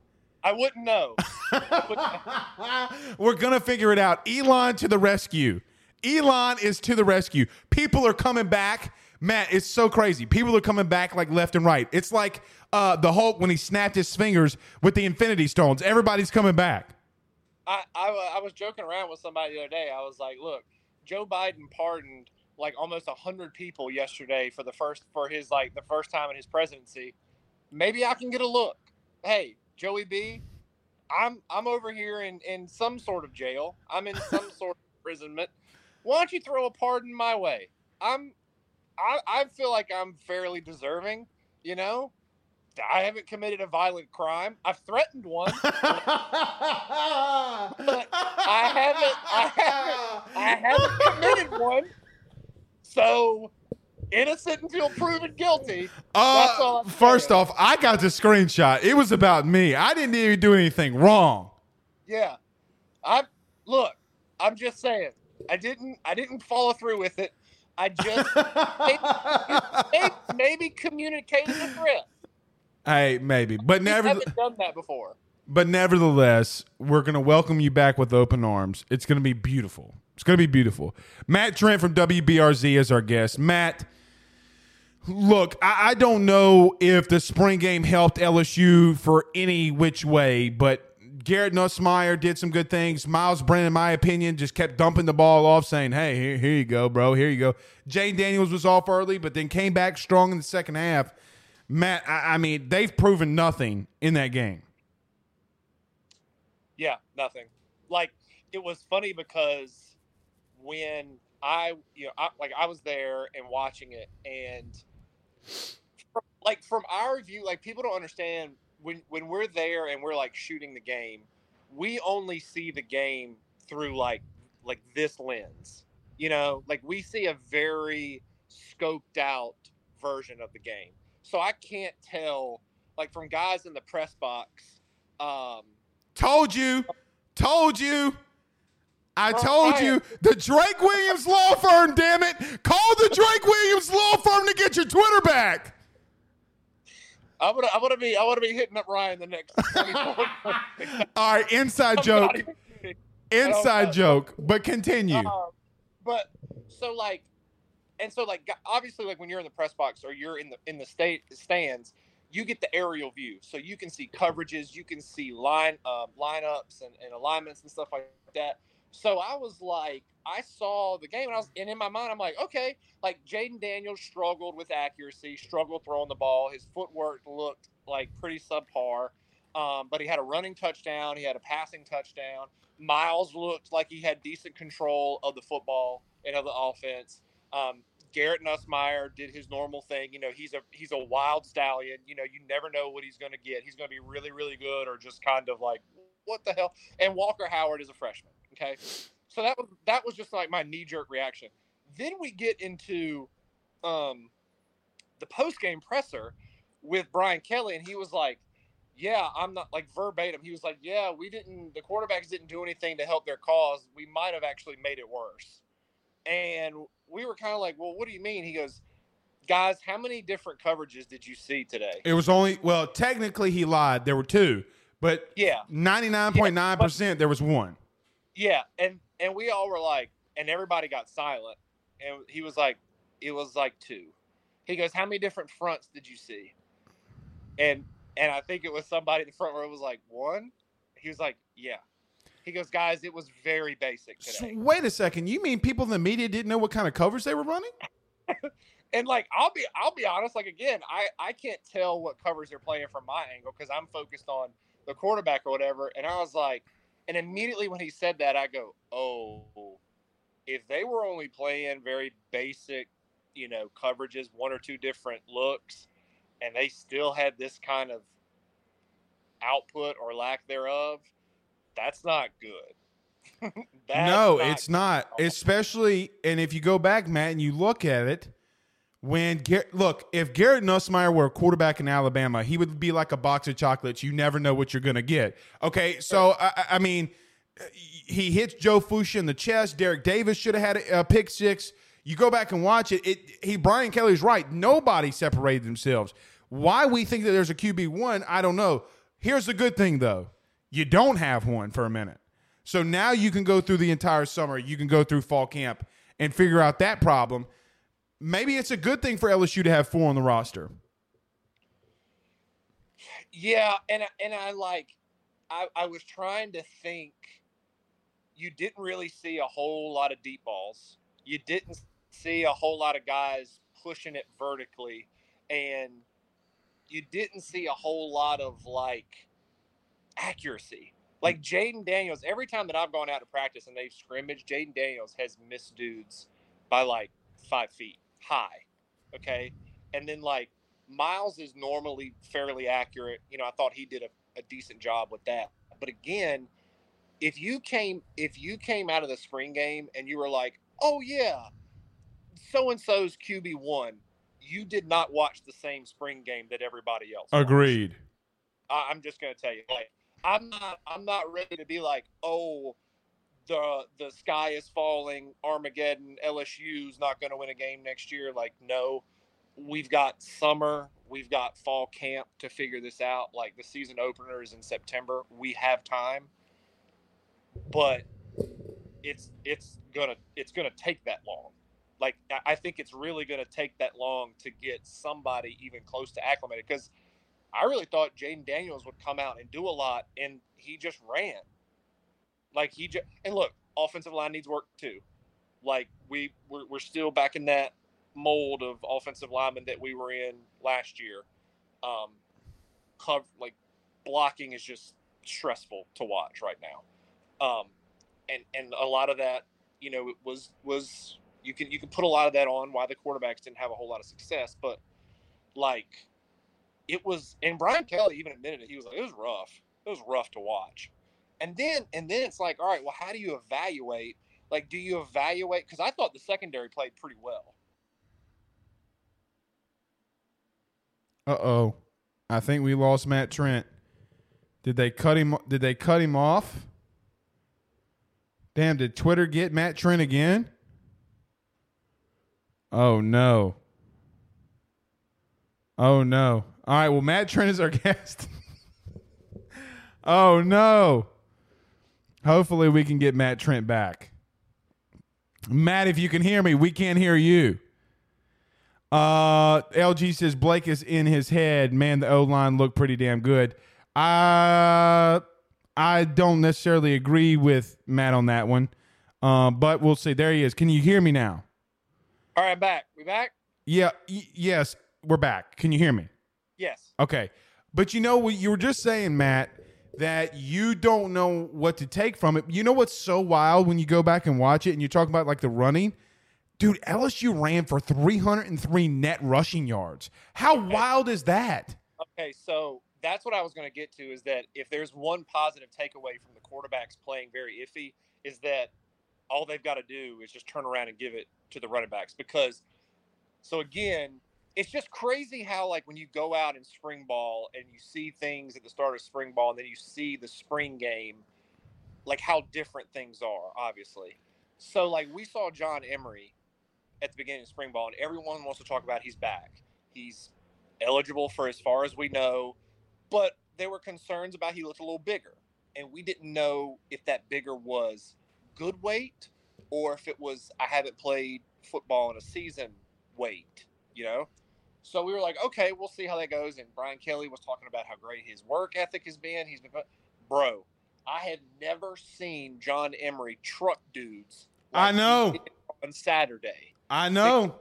I wouldn't know. We're gonna figure it out. Elon to the rescue. Elon is to the rescue. People are coming back. Matt, it's so crazy. People are coming back like left and right. It's like uh, the Hulk when he snapped his fingers with the Infinity Stones. Everybody's coming back. I, I, I was joking around with somebody the other day. I was like, look, Joe Biden pardoned like almost hundred people yesterday for the first for his like the first time in his presidency. Maybe I can get a look. Hey, Joey B, I'm I'm over here in in some sort of jail. I'm in some sort of imprisonment. Why don't you throw a pardon my way? I'm I I feel like I'm fairly deserving. You know, I haven't committed a violent crime. I've threatened one, but I haven't. I haven't. I haven't committed one. So innocent until proven guilty. Uh, first off, I got the screenshot. It was about me. I didn't even do anything wrong. Yeah, I look. I'm just saying. I didn't. I didn't follow through with it. I just maybe, maybe communicated a threat. Hey, maybe, but never. haven't done that before. But nevertheless, we're going to welcome you back with open arms. It's going to be beautiful. It's going to be beautiful. Matt Trent from WBRZ is our guest. Matt, look, I, I don't know if the spring game helped LSU for any which way, but Garrett Nussmeier did some good things. Myles Brennan, in my opinion, just kept dumping the ball off, saying, hey, here, here you go, bro. Here you go. Jayden Daniels was off early, but then came back strong in the second half. Matt, I, I mean, they've proven nothing in that game. Yeah, nothing. Like it was funny because when I, you know, I, like I was there and watching it, and like from our view, like people don't understand when when we're there and we're like shooting the game, we only see the game through like like this lens. You know, like we see a very scoped out version of the game. So I can't tell like from guys in the press box um Told you. Told you. I Bro, told you. The Drake Williams Law Firm, damn it. Call the Drake Williams Law Firm to get your Twitter back. I would I would be I want to be hitting up Ryan the next All right, inside joke. even Inside joke. But continue. Um, but so like, and so like, obviously, like when you're in the press box or you're in the in the state stands, you get the aerial view, so you can see coverages, you can see line uh, lineups and, and alignments and stuff like that. So I was like, I saw the game, and I was, and in my mind, I'm like, okay, like Jayden Daniels struggled with accuracy, struggled throwing the ball. His footwork looked like pretty subpar, um, but he had a running touchdown, he had a passing touchdown. Myles looked like he had decent control of the football and of the offense. Um, Garrett Nussmeier did his normal thing. You know, he's a he's a wild stallion. You know, you never know what he's going to get. He's going to be really really good or just kind of like what the hell. And Walker Howard is a freshman. Okay, so that was that was just like my knee jerk reaction. Then we get into um, the post game presser with Brian Kelly, and he was like, "Yeah, I'm not like verbatim." He was like, "Yeah, we didn't. The quarterbacks didn't do anything to help their cause. We might have actually made it worse." And we were kind of like, "Well, what do you mean?" He goes, "Guys, how many different coverages did you see today?" It was only, well, technically he lied. There were two, but Yeah, 99.9% there was one. Yeah, and and we all were like, and everybody got silent, and he was like, "It was like two. He goes, "How many different fronts did you see?" And and I think it was somebody in the front row was like, "One." He was like, "Yeah." He goes, "Guys, it was very basic So, today." wait a second. You mean people in the media didn't know what kind of covers they were running? and like I'll be I'll be honest, like again, I I can't tell what covers they're playing from my angle because I'm focused on the quarterback or whatever. And I was like, and immediately when he said that, I go, oh, if they were only playing very basic, you know, coverages, one or two different looks, and they still had this kind of output or lack thereof, that's not good. That's no, not it's not. Especially, and if you go back, Matt, and you look at it, when look, if Garrett Nussmeier were a quarterback in Alabama, he would be like a box of chocolates. You never know what you're going to get. Okay, so I, I- mean, he hits Joe Fuchsia in the chest. Derek Davis should have had a, a pick six. You go back and watch it. It he Brian Kelly's right. Nobody separated themselves. Why we think that there's a QB one, I don't know. Here's the good thing though, you don't have one for a minute. So now you can go through the entire summer. You can go through fall camp and figure out that problem. Maybe it's a good thing for LSU to have four on the roster. Yeah, and and I like, I I was trying to think. You didn't really see a whole lot of deep balls. You didn't see a whole lot of guys pushing it vertically, and you didn't see a whole lot of like accuracy. Like Jayden Daniels, every time that I've gone out to practice and they've scrimmaged, Jayden Daniels has missed dudes by like five feet high. Okay. And then like Myles is normally fairly accurate. You know, I thought he did a, a decent job with that. But again, if you came if you came out of the spring game and you were like, oh yeah, so and so's QB one, you did not watch the same spring game that everybody else. watched. Agreed. I, I'm just gonna tell you, like, I'm not, I'm not ready to be like, oh, the the sky is falling, Armageddon, LSU's not going to win a game next year. Like, no, we've got summer, we've got fall camp to figure this out. Like the season opener is in September. We have time, but it's it's gonna it's gonna take that long. Like I think it's really gonna take that long to get somebody even close to acclimated because I really thought Jayden Daniels would come out and do a lot, and he just ran. Like he just and look, offensive line needs work too. Like we we're, we're still back in that mold of offensive linemen that we were in last year. Um, cover like blocking is just stressful to watch right now. Um, and and a lot of that, you know, it was was you can you can put a lot of that on why the quarterbacks didn't have a whole lot of success, but like it was and Brian Kelly even admitted it. He was like, it was rough. It was rough to watch. And then and then it's like, all right, well, how do you evaluate? Like, do you evaluate? Because I thought the secondary played pretty well. Uh oh, I think we lost Matt Trent. Did they cut him? Did they cut him off? Damn! Did Twitter get Matt Trent again? Oh no. Oh no. All right. Well, Matt Trent is our guest. oh no. Hopefully, we can get Matt Trent back. Matt, if you can hear me, we can't hear you. Uh, LG says Blake is in his head. Man, the O line looked pretty damn good. I I don't necessarily agree with Matt on that one, uh, but we'll see. There he is. Can you hear me now? All right, back. We back? Yeah. Y- yes, we're back. Can you hear me? Yes. Okay. But you know what you were just saying, Matt, that you don't know what to take from it. You know what's so wild when you go back and watch it and you talk about like the running? Dude, LSU ran for 303 net rushing yards. How wild is that? Okay, so that's what I was going to get to is that if there's one positive takeaway from the quarterbacks playing very iffy, is that all they've got to do is just turn around and give it to the running backs. Because, so again, it's just crazy how, like, when you go out in spring ball and you see things at the start of spring ball and then you see the spring game, like, how different things are, obviously. So, like, we saw John Emery at the beginning of spring ball, and everyone wants to talk about he's back. He's eligible for as far as we know, but there were concerns about he looked a little bigger, and we didn't know if that bigger was good weight or if it was I haven't played football in a season weight, you know. So we were like, okay, we'll see how that goes. And Brian Kelly was talking about how great his work ethic has been. He's been, bro. I have never seen John Emery truck dudes. I know. On Saturday, I know.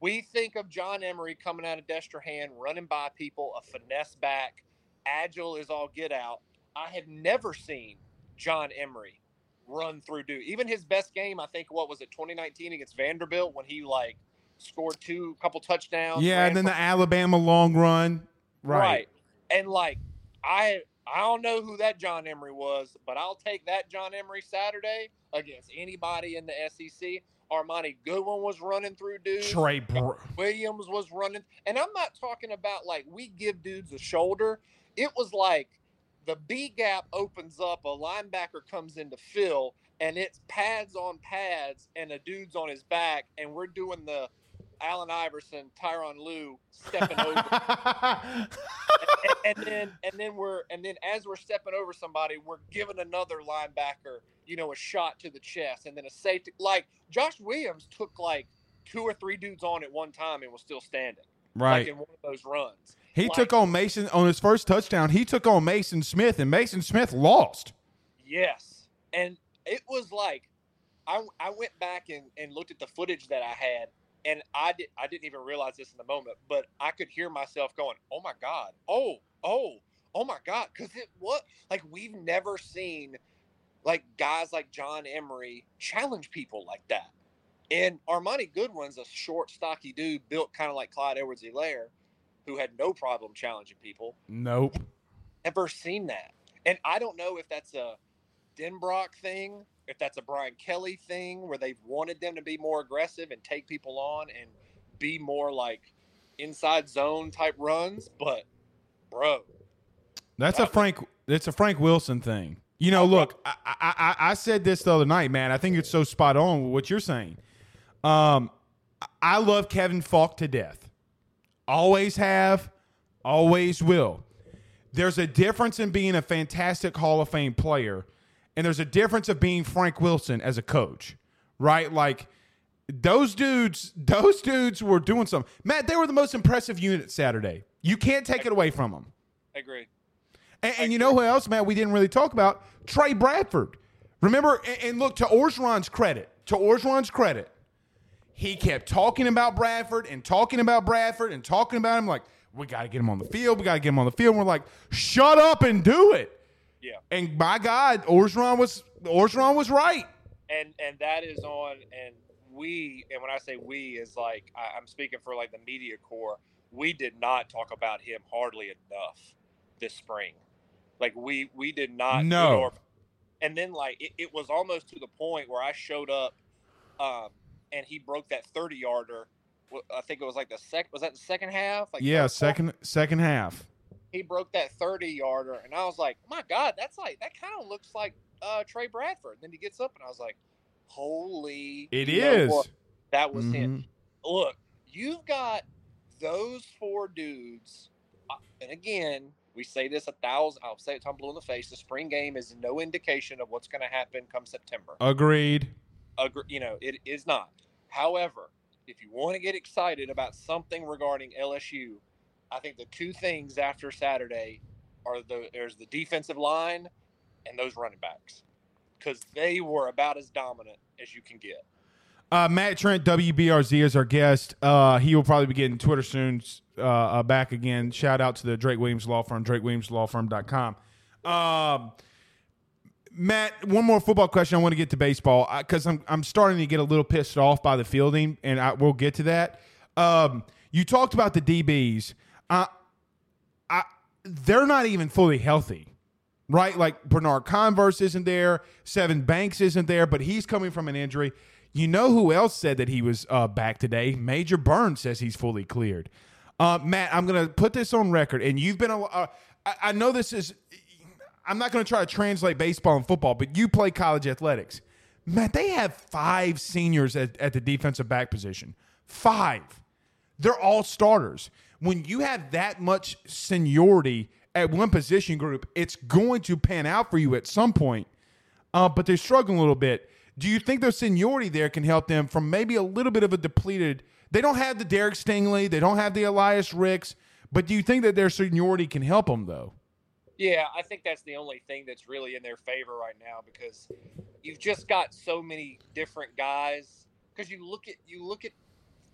we think of John Emery coming out of Destrehan, running by people, a finesse back, agile is all get out. I have never seen John Emery run through dude. Even his best game, I think, what was it, 2019 against Vanderbilt when he like scored two couple touchdowns. Yeah, and then for- the Alabama long run. Right. right. And like I I don't know who that John Emery was, but I'll take that John Emery Saturday against anybody in the SEC. Armoni Goodwin was running through dudes. Trey Br- Williams was running. And I'm not talking about like we give dudes a shoulder. It was like the B gap opens up, a linebacker comes in to fill, and it's pads on pads, and a dude's on his back, and we're doing the Allen Iverson, Tyronn Lue stepping over. and, and then and then we're and then as we're stepping over somebody, we're giving another linebacker, you know, a shot to the chest, and then a safety. Like Josh Williams took like two or three dudes on at one time and was still standing, like right. in one of those runs. He like- took on Mason on his first touchdown. He took on Mason Smith, and Mason Smith lost. Yes, and it was like I I went back and, and looked at the footage that I had, and I did I didn't even realize this in the moment, but I could hear myself going, "Oh my god! Oh oh oh my god!" Because it what like we've never seen like guys like John Emery challenge people like that. And Armoni Goodwin's a short, stocky dude built kind of like Clyde Edwards-Helaire, who had no problem challenging people Nope. ever seen that. And I don't know if that's a Denbrock thing, if that's a Brian Kelly thing where they've wanted them to be more aggressive and take people on and be more like inside zone type runs. But, bro, That's a Frank. It's a Frank Wilson thing. You know, look, I, I, I, I said this the other night, man. I think it's so spot on with what you're saying. Um, I love Kevin Faulk to death. Always have, always will. There's a difference in being a fantastic Hall of Fame player, and there's a difference of being Frank Wilson as a coach, right? Like those dudes, those dudes were doing something. Matt, they were the most impressive unit Saturday. You can't take it away from them. I agree. And, and you know who else, Matt? We didn't really talk about Tre Bradford. Remember, and, and look to Orgeron's credit. To Orgeron's credit, he kept talking about Bradford and talking about Bradford and talking about him like, we got to get him on the field. We got to get him on the field. And we're like, shut up and do it. Yeah. And by God, Orgeron was Orgeron was right. And and that is on and we and when I say we is like I, I'm speaking for like the media corps. We did not talk about him hardly enough this spring. Like we we did not No. ignore- And then like it, it was almost to the point where I showed up, um, and he broke that thirty yarder. I think it was like the sec. Was that the second half? Like Yeah, second second half. He broke that 30 yarder and i was like my god that's like that kind of looks like uh tre bradford And then he gets up and i was like holy It you know is. what? that was him Mhm. look you've got those four dudes uh, and again we say this a thousand i'll say it till i'm blue in the face the spring game is no indication of what's going to happen come september Agreed. Agre- you know it is not however if you want to get excited about something regarding lsu i think the two things after saturday are the there's the defensive line and those running backs because they were about as dominant as you can get Uh, Matt Trent, WBRZ, is our guest. Uh, he will probably be getting Twitter soon uh, uh, back again. Shout out to the Drake Williams Law Firm, drakewilliamslawfirm.com. Um, Matt, one more football question. I want to get to baseball because I'm, I'm starting to get a little pissed off by the fielding, and I, we'll get to that. Um, you talked about the DBs. Uh, I, they're not even fully healthy right? Like Bernard Converse isn't there, Sevyn Banks isn't there, but he's coming from an injury. You know who else said that he was uh, back today? Major Burns says he's fully cleared. Uh, Matt, I'm going to put this on record, and you've been. A, uh, I, I know this is. I'm not going to try to translate baseball and football, but you play college athletics. Matt, they have five seniors at, at the defensive back position. Five. They're all starters. When you have that much seniority at one position group, it's going to pan out for you at some point. Uh, but they're struggling a little bit. Do you think their seniority there can help them from maybe a little bit of a depleted? They don't have the Derek Stingley, they don't have the Elias Ricks, but do you think that their seniority can help them though? Yeah, I think that's the only thing that's really in their favor right now because you've just got so many different guys. Because you look at you look at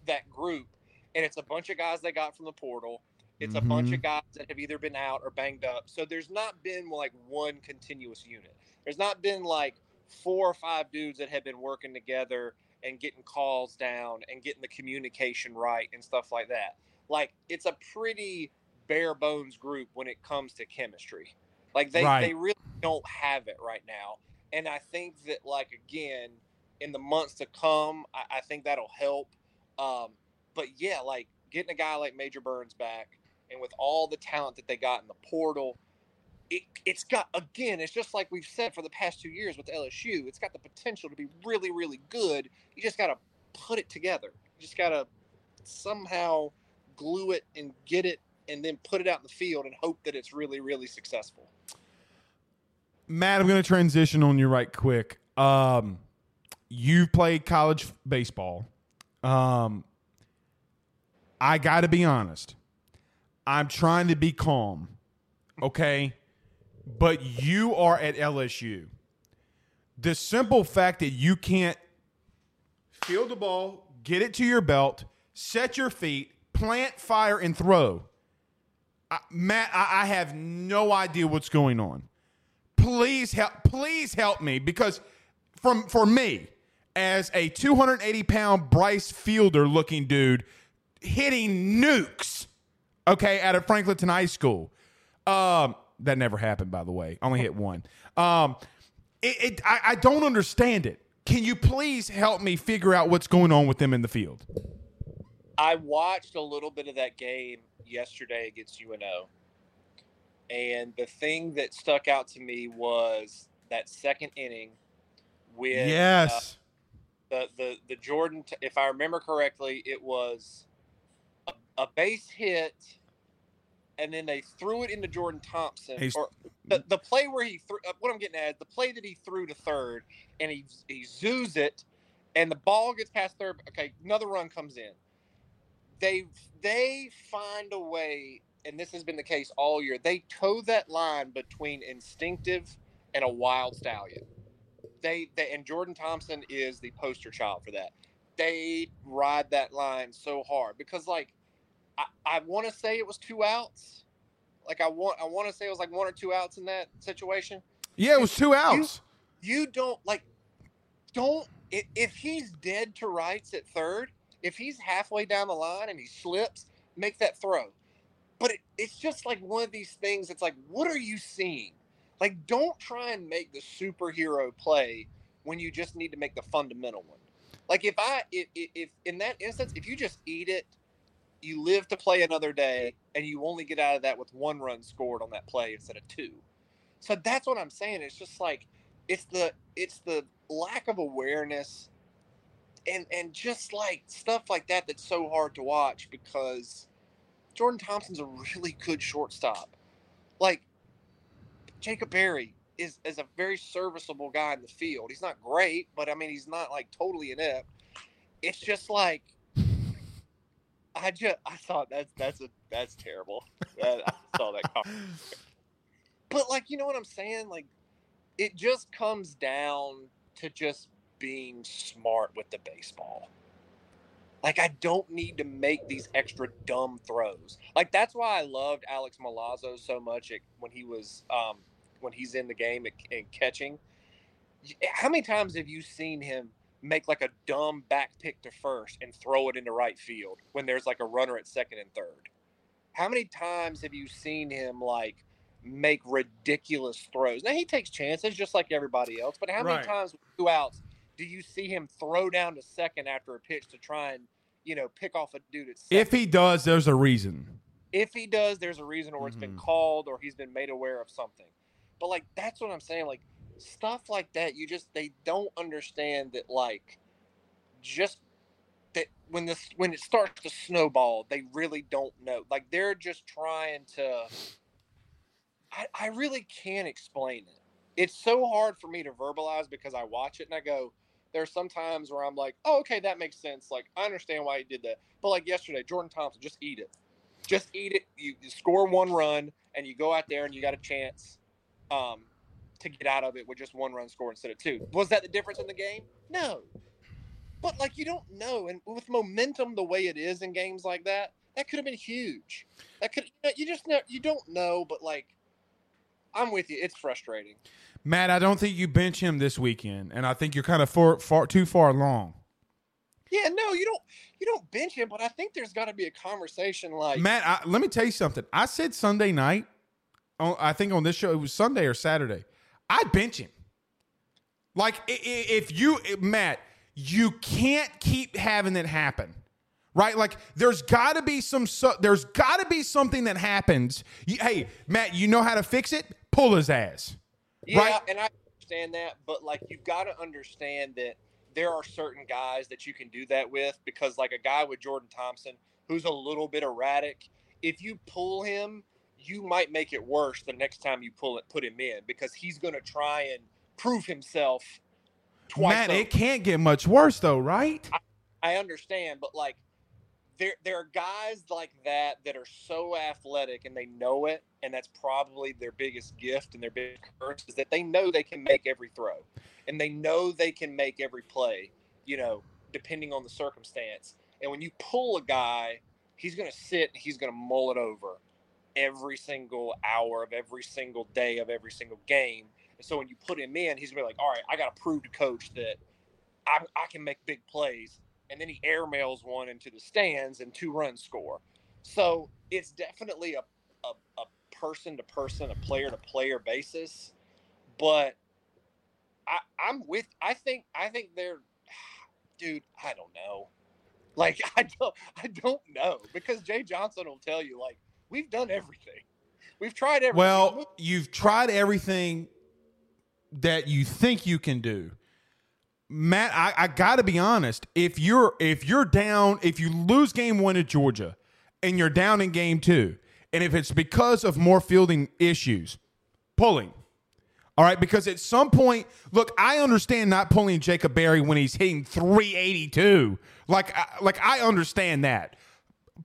that group, and it's a bunch of guys they got from the portal. It's a bunch Mhm. of guys that have either been out or banged up. So there's not been like one continuous unit. There's not been like four or five dudes that have been working together and getting calls down and getting the communication right and stuff like that. Like it's a pretty bare bones group when it comes to chemistry. Like they, Right. they really don't have it right now. And I think that like again, in the months to come, I, I think that'll help. Um, but yeah, like getting a guy like Major Burns back and with all the talent that they got in the portal, it, it's got again, it's just like we've said for the past two years with LSU, it's got the potential to be really, really good. You just gotta put it together. You just gotta somehow glue it and get it and then put it out in the field and hope that it's really, really successful. Matt, I'm going to transition on you right quick. Um, you've played college baseball. Um, I got to be honest. I'm trying to be calm, okay? But you are at LSU. The simple fact that you can't field the ball, get it to your belt, set your feet, plant, fire, and throw. I, Matt, I, I have no idea what's going on please help please help me because from for me as a 280 pound Prince Fielder looking dude hitting nukes okay out of franklinton high school um that never happened by the way only hit one um it, it I, I don't understand it can you please help me figure out what's going on with them in the field I watched a little bit of that game yesterday against UNO. And the thing that stuck out to me was that second inning with uh, Yes. the the the Jordan. If I remember correctly, it was a, base hit, and then they threw it into Jordan Thompson. He's- or the, the play where he threw. What I'm getting at the play that he threw to third, and he he zoos it, and the ball gets past third. Okay, another run comes in. They they find a way, and this has been the case all year. They toe that line between instinctive and a wild stallion they, they and Jordan Thompson is the poster child for that. They ride that line so hard because like I, I want to say it was two outs. Like I want I want to say it was like one or two outs in that situation. Yeah, it was two outs. You don't like don't if, he's dead to rights at third, if he's halfway down the line and he slips, make that throw. But it, it's just like one of these things. It's like, what are you seeing? Like, don't try and make the superhero play when you just need to make the fundamental one. Like, if I, if, if in that instance, if you just eat it, you live to play another day, and you only get out of that with one run scored on that play instead of two. So that's what I'm saying. It's just like, it's the, it's the lack of awareness, and and just like stuff like that that's so hard to watch because Jordan Thompson's a really good shortstop. Like Jacob Berry is is a very serviceable guy in the field. He's not great, but I mean he's not like totally inept. It's just like I just I thought that's that's a that's terrible. That- I saw that comment. But like you know what I'm saying? Like it just comes down to just being smart with the baseball. Like I don't need to make these extra dumb throws. Like that's why I loved Alex Milazzo so much at, when he was um, when he's in the game and, and catching. How many times have you seen him make like a dumb back pick to first and throw it into right field when there's like a runner at second and third? How many times have you seen him like make ridiculous throws? Now he takes chances just like everybody else, but how many Right. times two outs do you see him throw down to second after a pitch to try and you know pick off a dude at second? If he does, there's a reason. if he does, there's a reason, or it's been Mhm. called, or he's been made aware of something. But like that's what I'm saying. Like stuff like that, you just they don't understand that like just that when this when it starts to snowball, they really don't know. Like they're just trying to. I, I really can't explain it. It's so hard for me to verbalize because I watch it and I go, there's some times where I'm like, oh, okay, that makes sense. Like, I understand why he did that. But like yesterday, Jordan Thompson, just eat it. Just eat it. You, you score one run and you go out there and you got a chance um, to get out of it with just one run score instead of two. Was that the difference in the game? No. But like, you don't know. And with momentum the way it is in games like that, that could have been huge. That could, you, just, know, you don't know. But like, I'm with you. It's frustrating. Matt, I don't think you bench him this weekend, and I think you're kind of far, far too far along. Yeah, no, you don't. You don't bench him, but I think there's got to be a conversation like Matt, I, let me tell you something. I said Sunday night. On, I think on this show it was Sunday or Saturday. I bench him. Like if you Matt, you can't keep having it happen. Right? Like there's got to be some there's got to be something that happens. You, hey, Matt, you know how to fix it? Pull his ass. Yeah, Right. and I understand that, but like you've got to understand that there are certain guys that you can do that with because like a guy with Jordan Thompson who's a little bit erratic, if you pull him, you might make it worse the next time you pull it put him in because he's going to try and prove himself twice. Over. it can't get much worse though, right? I understand, but like there there are guys like that that are so athletic and they know it, and that's probably their biggest gift and their biggest curse is that they know they can make every throw, and they know they can make every play, you know, depending on the circumstance. And when you pull a guy, he's going to sit and he's going to mull it over every single hour of every single day of every single game. And so when you put him in, he's to be like, all right, I got to prove to coach that I, I can make big plays. And then he airmails one into the stands and two runs score. So it's definitely a, a, a person to person, a player to player basis. But I, I'm with. I think. I think they're, dude. I don't know. Like I don't. I don't know because Jay Johnson will tell you like we've done everything. We've tried everything. Well, you've tried everything that you think you can do. Matt, I, I got to be honest. If you're if you're down, if you lose game one at Georgia, and you're down in game two, and if it's because of more fielding issues, pulling. All right, because at some point, look, I understand not pulling Jacob Berry when he's hitting 382. Like, like I understand that.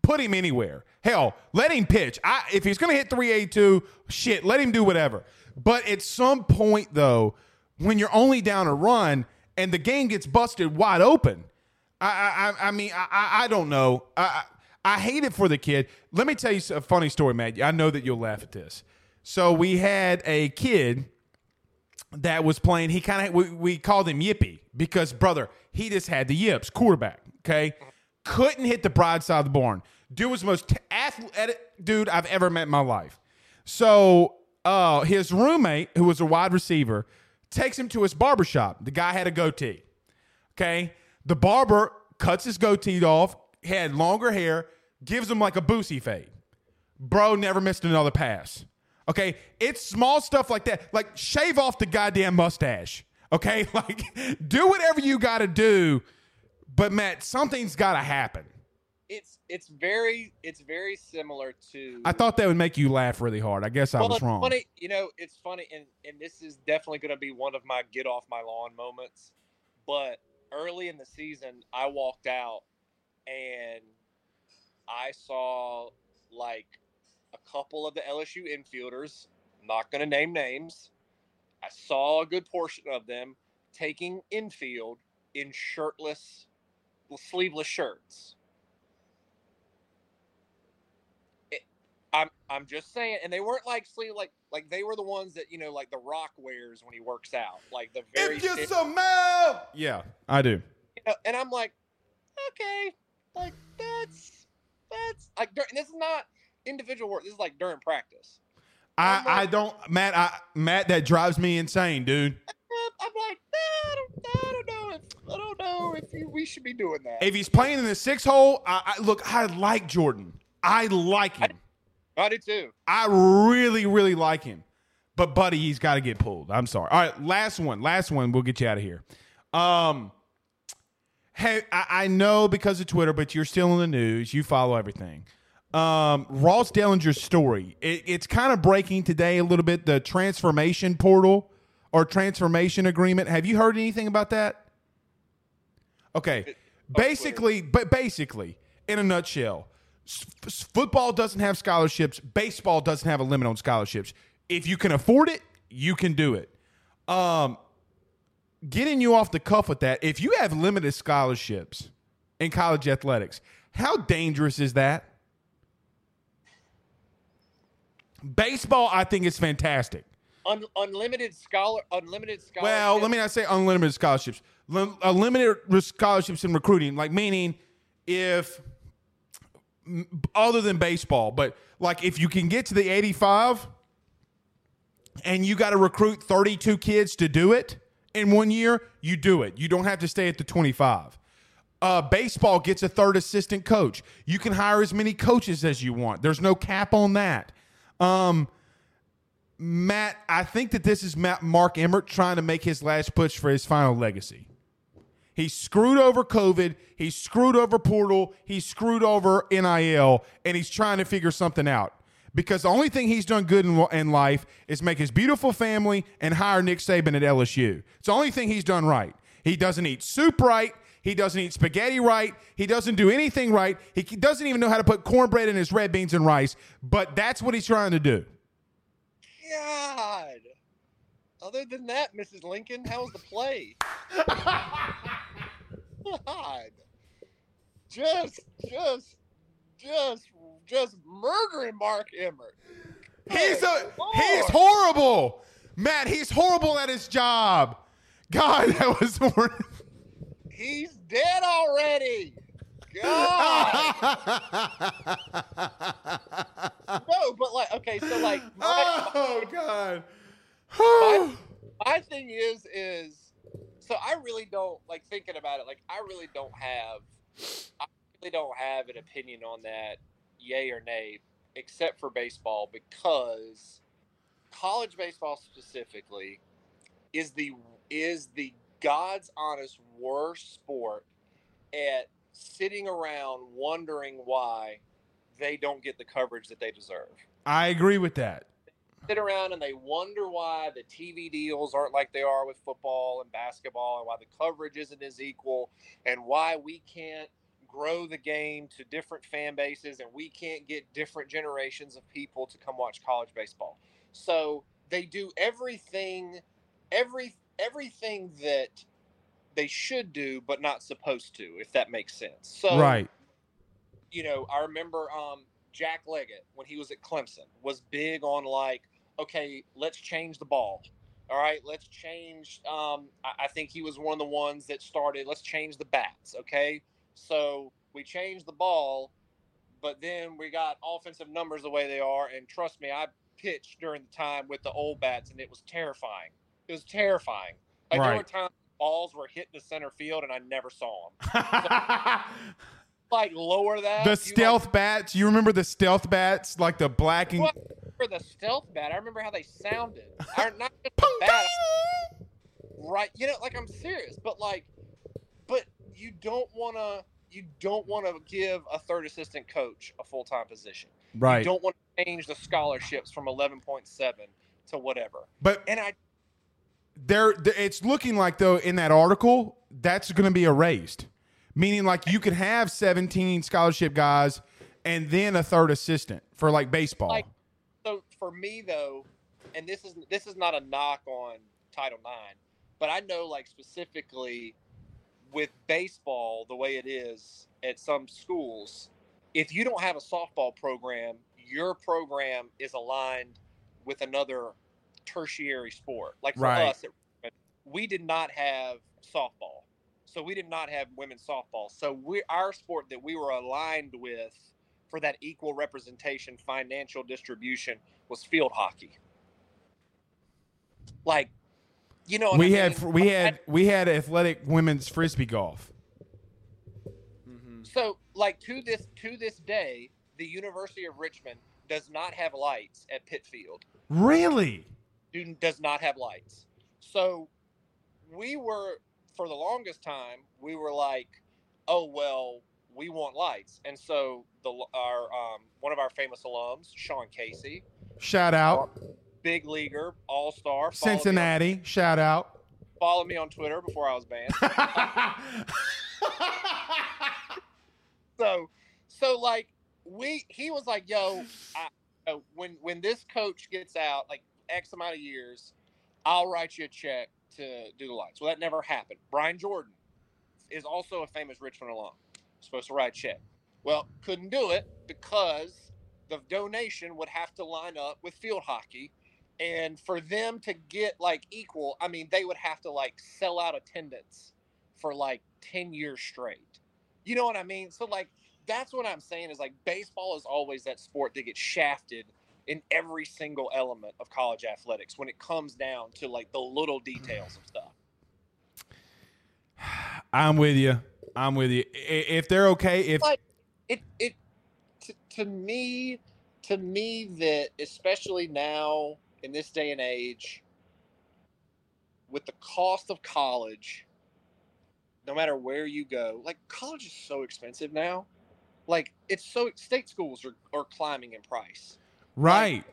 Put him anywhere. Hell, let him pitch. I, if he's going to hit 382, shit, let him do whatever. But at some point, though, when you're only down a run and the game gets busted wide open, I, I, I mean, I, I don't know. I, I hate it for the kid. Let me tell you a funny story, Matt. I know that you'll laugh at this. So we had a kid that was playing. He kind of we, we called him Yippy because brother, he just had the yips. Quarterback, okay, couldn't hit the broadside of the barn. Dude was the most athletic dude I've ever met in my life. So uh, his roommate, who was a wide receiver, takes him to his barber shop. The guy had a goatee. Okay, the barber cuts his goatee off, had longer hair, gives him like a boosie fade. Bro never missed another pass. Okay, it's small stuff like that. Like shave off the goddamn mustache. Okay, like do whatever you got to do, but Matt, something's got to happen. It's it's very it's very similar to. I thought that would make you laugh really hard. I guess I well, was wrong. Funny, you know, it's funny, and and this is definitely going to be one of my get off my lawn moments. But early in the season, I walked out and I saw like a couple of the LSU infielders, I'm not going to name names. I saw a good portion of them taking infield in shirtless, sleeveless shirts. It, I'm I'm just saying, and they weren't like sleeve like like they were the ones that you know like the Rock wears when he works out, like the very. If you smell, yeah, I do. You know, and I'm like, okay, like that's that's like this is not individual work. This is like during practice. I, like, I don't Matt I Matt that drives me insane, dude. I'm like, I don't, I don't know if I don't know if we should be doing that. If he's playing in the six hole, I, I look, I like Jordan. I like him. I, I do too. I really, really like him. But buddy, he's got to get pulled. I'm sorry. All right, last one. Last one. We'll get you out of here. Um, hey, I, I know because of Twitter, but you're still in the news. You follow everything um, Ross Dellenger's story. It, it's kind of breaking today a little bit the transformation portal or transformation agreement. Have you heard anything about that? Okay. Basically, but basically, in a nutshell, f- football doesn't have scholarships. Baseball doesn't have a limit on scholarships. If you can afford it, you can do it. Um, getting you off the cuff with that, if you have limited scholarships in college athletics, how dangerous is that? Baseball, I think, is fantastic. Un- unlimited scholar, unlimited scholarships. Well, let me not say unlimited scholarships. Lim- unlimited scholarships in recruiting, like meaning if other than baseball, but like if you can get to the 85 and you got to recruit 32 kids to do it in one year, you do it. You don't have to stay at the 25. Uh, baseball gets a third assistant coach. You can hire as many coaches as you want. There's no cap on that. Um, Matt, I think that this is Matt Mark Emmert trying to make his last push for his final legacy. He screwed over COVID. He screwed over portal. He screwed over NIL, and he's trying to figure something out. Because the only thing he's done good in, in life is make his beautiful family and hire Nick Saban at LSU. It's the only thing he's done right. He doesn't eat soup right. He doesn't eat spaghetti right. He doesn't do anything right. He doesn't even know how to put cornbread in his red beans and rice. But that's what he's trying to do. God. Other than that, Mrs. Lincoln, how was the play? God. Just, just, just, just murdering Mark Emmert. He's a he's horrible. Matt, he's horrible at his job. God, that was horrible. He's dead already. God. no, but like, okay, so like, my, oh god. my, my thing is, is so I really don't like thinking about it. Like, I really don't have, I really don't have an opinion on that, yay or nay, except for baseball because college baseball specifically is the is the God's honest worst sport at sitting around wondering why they don't get the coverage that they deserve. I agree with that. Sit around and they wonder why the TV deals aren't like they are with football and basketball, and why the coverage isn't as equal, and why we can't grow the game to different fan bases and we can't get different generations of people to come watch college baseball. So they do everything every everything that they should do but not supposed to if that makes sense. So right. you know, I remember um Jack Leggett when he was at Clemson was big on like okay, let's change the ball. All right, let's change. Um, I, I think he was one of the ones that started. Let's change the bats. Okay, so we changed the ball, but then we got offensive numbers the way they are. And trust me, I pitched during the time with the old bats, and it was terrifying. It was terrifying. Like there Right. were times balls were hitting the center field, and I never saw them. Like lower that. the you, stealth bats. You remember the stealth bats, like the black and For the stealth bat, I remember how they sounded. Or not just the bat, right? You know, like I'm serious, but like, but you don't want to. You don't want to give a third assistant coach a full time position. You right. don't want to change the scholarships from 11.7 to whatever. But And I there, it's looking like though in that article that's going to be erased, meaning like you could have 17 scholarship guys and then a third assistant for like baseball. Like- so for me though, and this is this is not a knock on Title IX, but I know like specifically with baseball the way it is at some schools, if you don't have a softball program, your program is aligned with another tertiary sport. Like for Right. us, at, we did not have softball, so we did not have women's softball. So we our sport that we were aligned with for that equal representation financial distribution was field hockey. Like, you know, what we I had mean? we had we had athletic women's frisbee golf. Mm-hmm. So, like to this to this day, the University of Richmond does not have lights at Pitt Field. Really? Do, does not have lights. So, we were for the longest time we were like, oh well, we want lights, and so the our um, one of our famous alums, Sean Casey, Shout out big leaguer, all star, Cincinnati. Shout out. Follow me on Twitter before I was banned. so so like we he was like yo I, uh, when when this coach gets out like x amount of years i'll write you a check to do the lights. Well that never happened. Brian jordan is also a famous richmond alum supposed to write a check. Well couldn't do it because the donation would have to line up with field hockey. And for them to get like equal i mean they would have to like sell out attendance for like 10 years straight. You know what i mean? So like that's what i'm saying is like baseball is always that sport that gets shafted in every single element of college athletics when it comes down to like the little details of stuff I'm with you. I'm with you. If they're okay, if Like- it it to, to me to me that especially now in this day and age with the cost of college no matter where you go like college is so expensive now like it's so state schools are, are climbing in price right,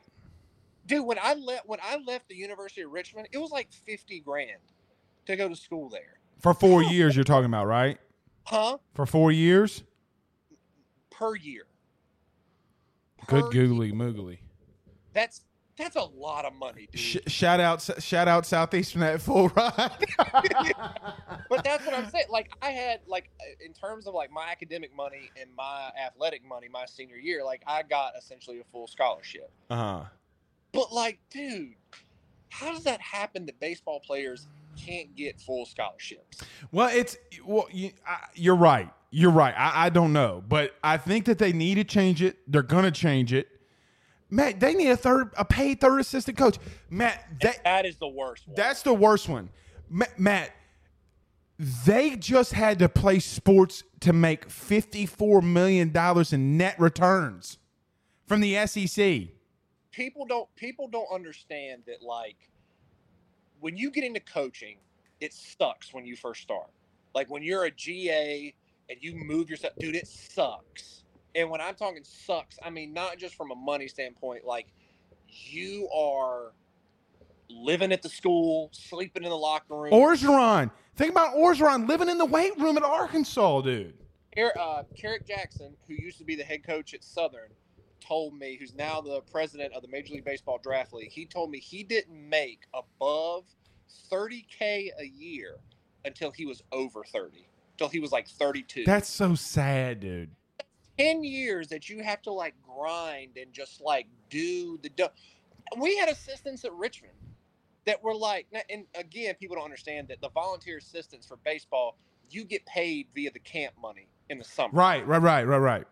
dude when i left when i left the university of richmond it was like 50 grand to go to school there for four years, you're talking about, right? huh For four years. per year Good Per googly moogly. that's that's a lot of money dude. Sh- shout out, shout out Southeastern at full ride. but that's what I'm saying. Like I had like in terms of like my academic money and my athletic money my senior year, like I got essentially a full scholarship. uh huh. But like, dude, how does that happen that baseball players can't get full scholarships? Well, it's well, you, I, you're right. You're right. I, I don't know, but I think that they need to change it. They're gonna change it. Matt, they need a third, a paid third assistant coach. Matt, that That is the worst one. that's the worst one. Ma- Matt, they just had to play sports to make fifty-four million dollars in net returns from the SEC. people don't people don't understand that like when you get into coaching, it sucks when you first start. Like when you're a GA and you move yourself, dude, it sucks. And when I'm talking sucks, I mean not just from a money standpoint, like you are living at the school, sleeping in the locker room. Orgeron. Think about Orgeron living in the weight room at Arkansas, dude. uh, Kerrick Jackson, who used to be the head coach at Southern, told me, who's now the president of the Major League Baseball Draft League, he told me he didn't make above 30K a year until he was over 30, until he was like 32. That's so sad, dude. 10 years that you have to like grind and just like do the. Do- we had assistants at Richmond that were like, and again, people don't understand that the volunteer assistants for baseball, you get paid via the camp money in the summer. Right, right, right, right, right.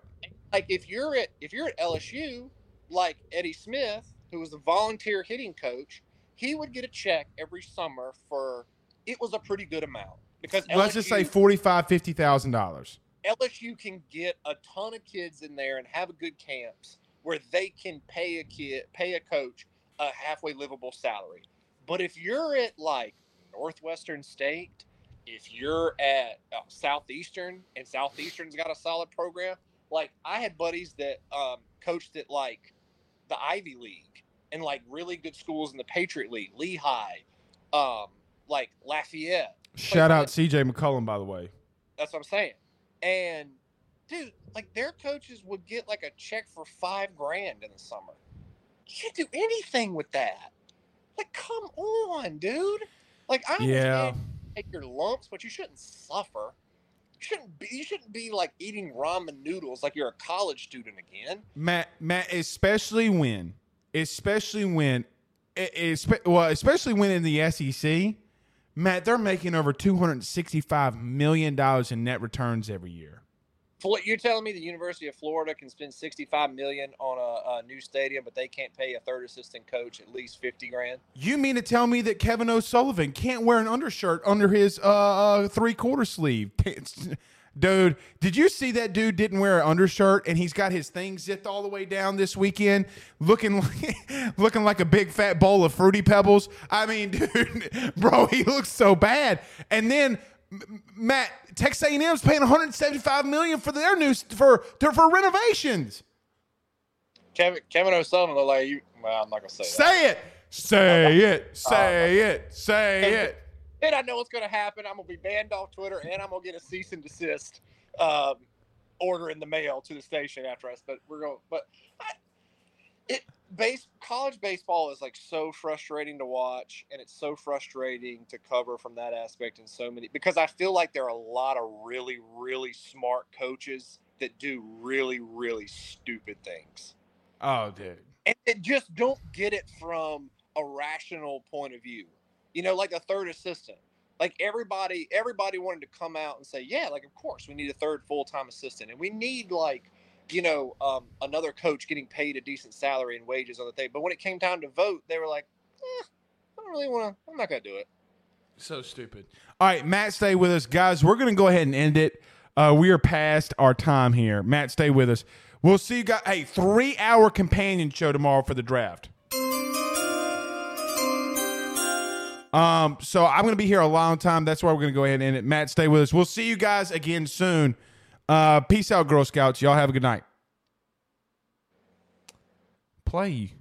Like if you're at if you're at LSU, like Eddie Smith, who was a volunteer hitting coach, he would get a check every summer for it was a pretty good amount because let's just say forty five, fifty thousand dollars. LSU can get a ton of kids in there and have a good camps where they can pay a kid, pay a coach a halfway livable salary. But if you're at like Northwestern State, if you're at uh, Southeastern and Southeastern's got a solid program, like I had buddies that um, coached at like the Ivy League and like really good schools in the Patriot League, Lehigh, um, like Lafayette. Shout out CJ McCollum, by the way. That's what I'm saying. And dude, like their coaches would get like a check for five grand in the summer. You can't do anything with that. Like, come on, dude. Like, I yeah. take your lumps, but you shouldn't suffer. You shouldn't be. You shouldn't be like eating ramen noodles like you're a college student again. Matt, Matt, especially when, especially when, well, especially when in the SEC, Matt, they're making over two hundred sixty-five million dollars in net returns every year. You're telling me the University of Florida can spend 65 million on a, a, new stadium, but they can't pay a third assistant coach at least 50 grand? You mean to tell me that Kevin O'Sullivan can't wear an undershirt under his uh, uh three quarter sleeve? Dude, did you see that dude didn't wear an undershirt and he's got his thing zipped all the way down this weekend, looking like looking like a big fat bowl of fruity pebbles? I mean, dude, bro, he looks so bad. And then Matt, Texas A&M's paying 175 million for their new for for renovations. Kevin Kevin O'Sullivan like you. Well, I'm not gonna say. Say that. it. Say it. Say uh, it. Say it. And I know what's gonna happen. I'm gonna be banned off Twitter, and I'm gonna get a cease and desist um, order in the mail to the station after us. But we're going. But I, it base college baseball is like so frustrating to watch and it's so frustrating to cover from that aspect in so many because I feel like there are a lot of really really smart coaches that do really really stupid things. Oh, dude. And they just don't get it from a rational point of view. You know, like a third assistant. Like everybody everybody wanted to come out and say, "Yeah, like of course we need a third full-time assistant and we need like you know, um, another coach getting paid a decent salary and wages on the thing. But when it came time to vote, they were like, eh, I don't really want to, I'm not to do it. So stupid. All right, Matt, stay with us. Guys, we're to go ahead and end it. Uh, we are past our time here. Matt, stay with us. We'll see you guys. Hey, three hour companion show tomorrow for the draft. Um, so I'm going to be here a long time. That's why we're going to go ahead and end it. Matt, stay with us. We'll see you guys again soon. Uh, peace out, Girl Scouts. Y'all have a good night. Play.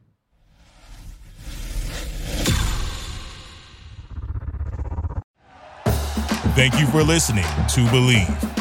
Thank you for listening to Bleav.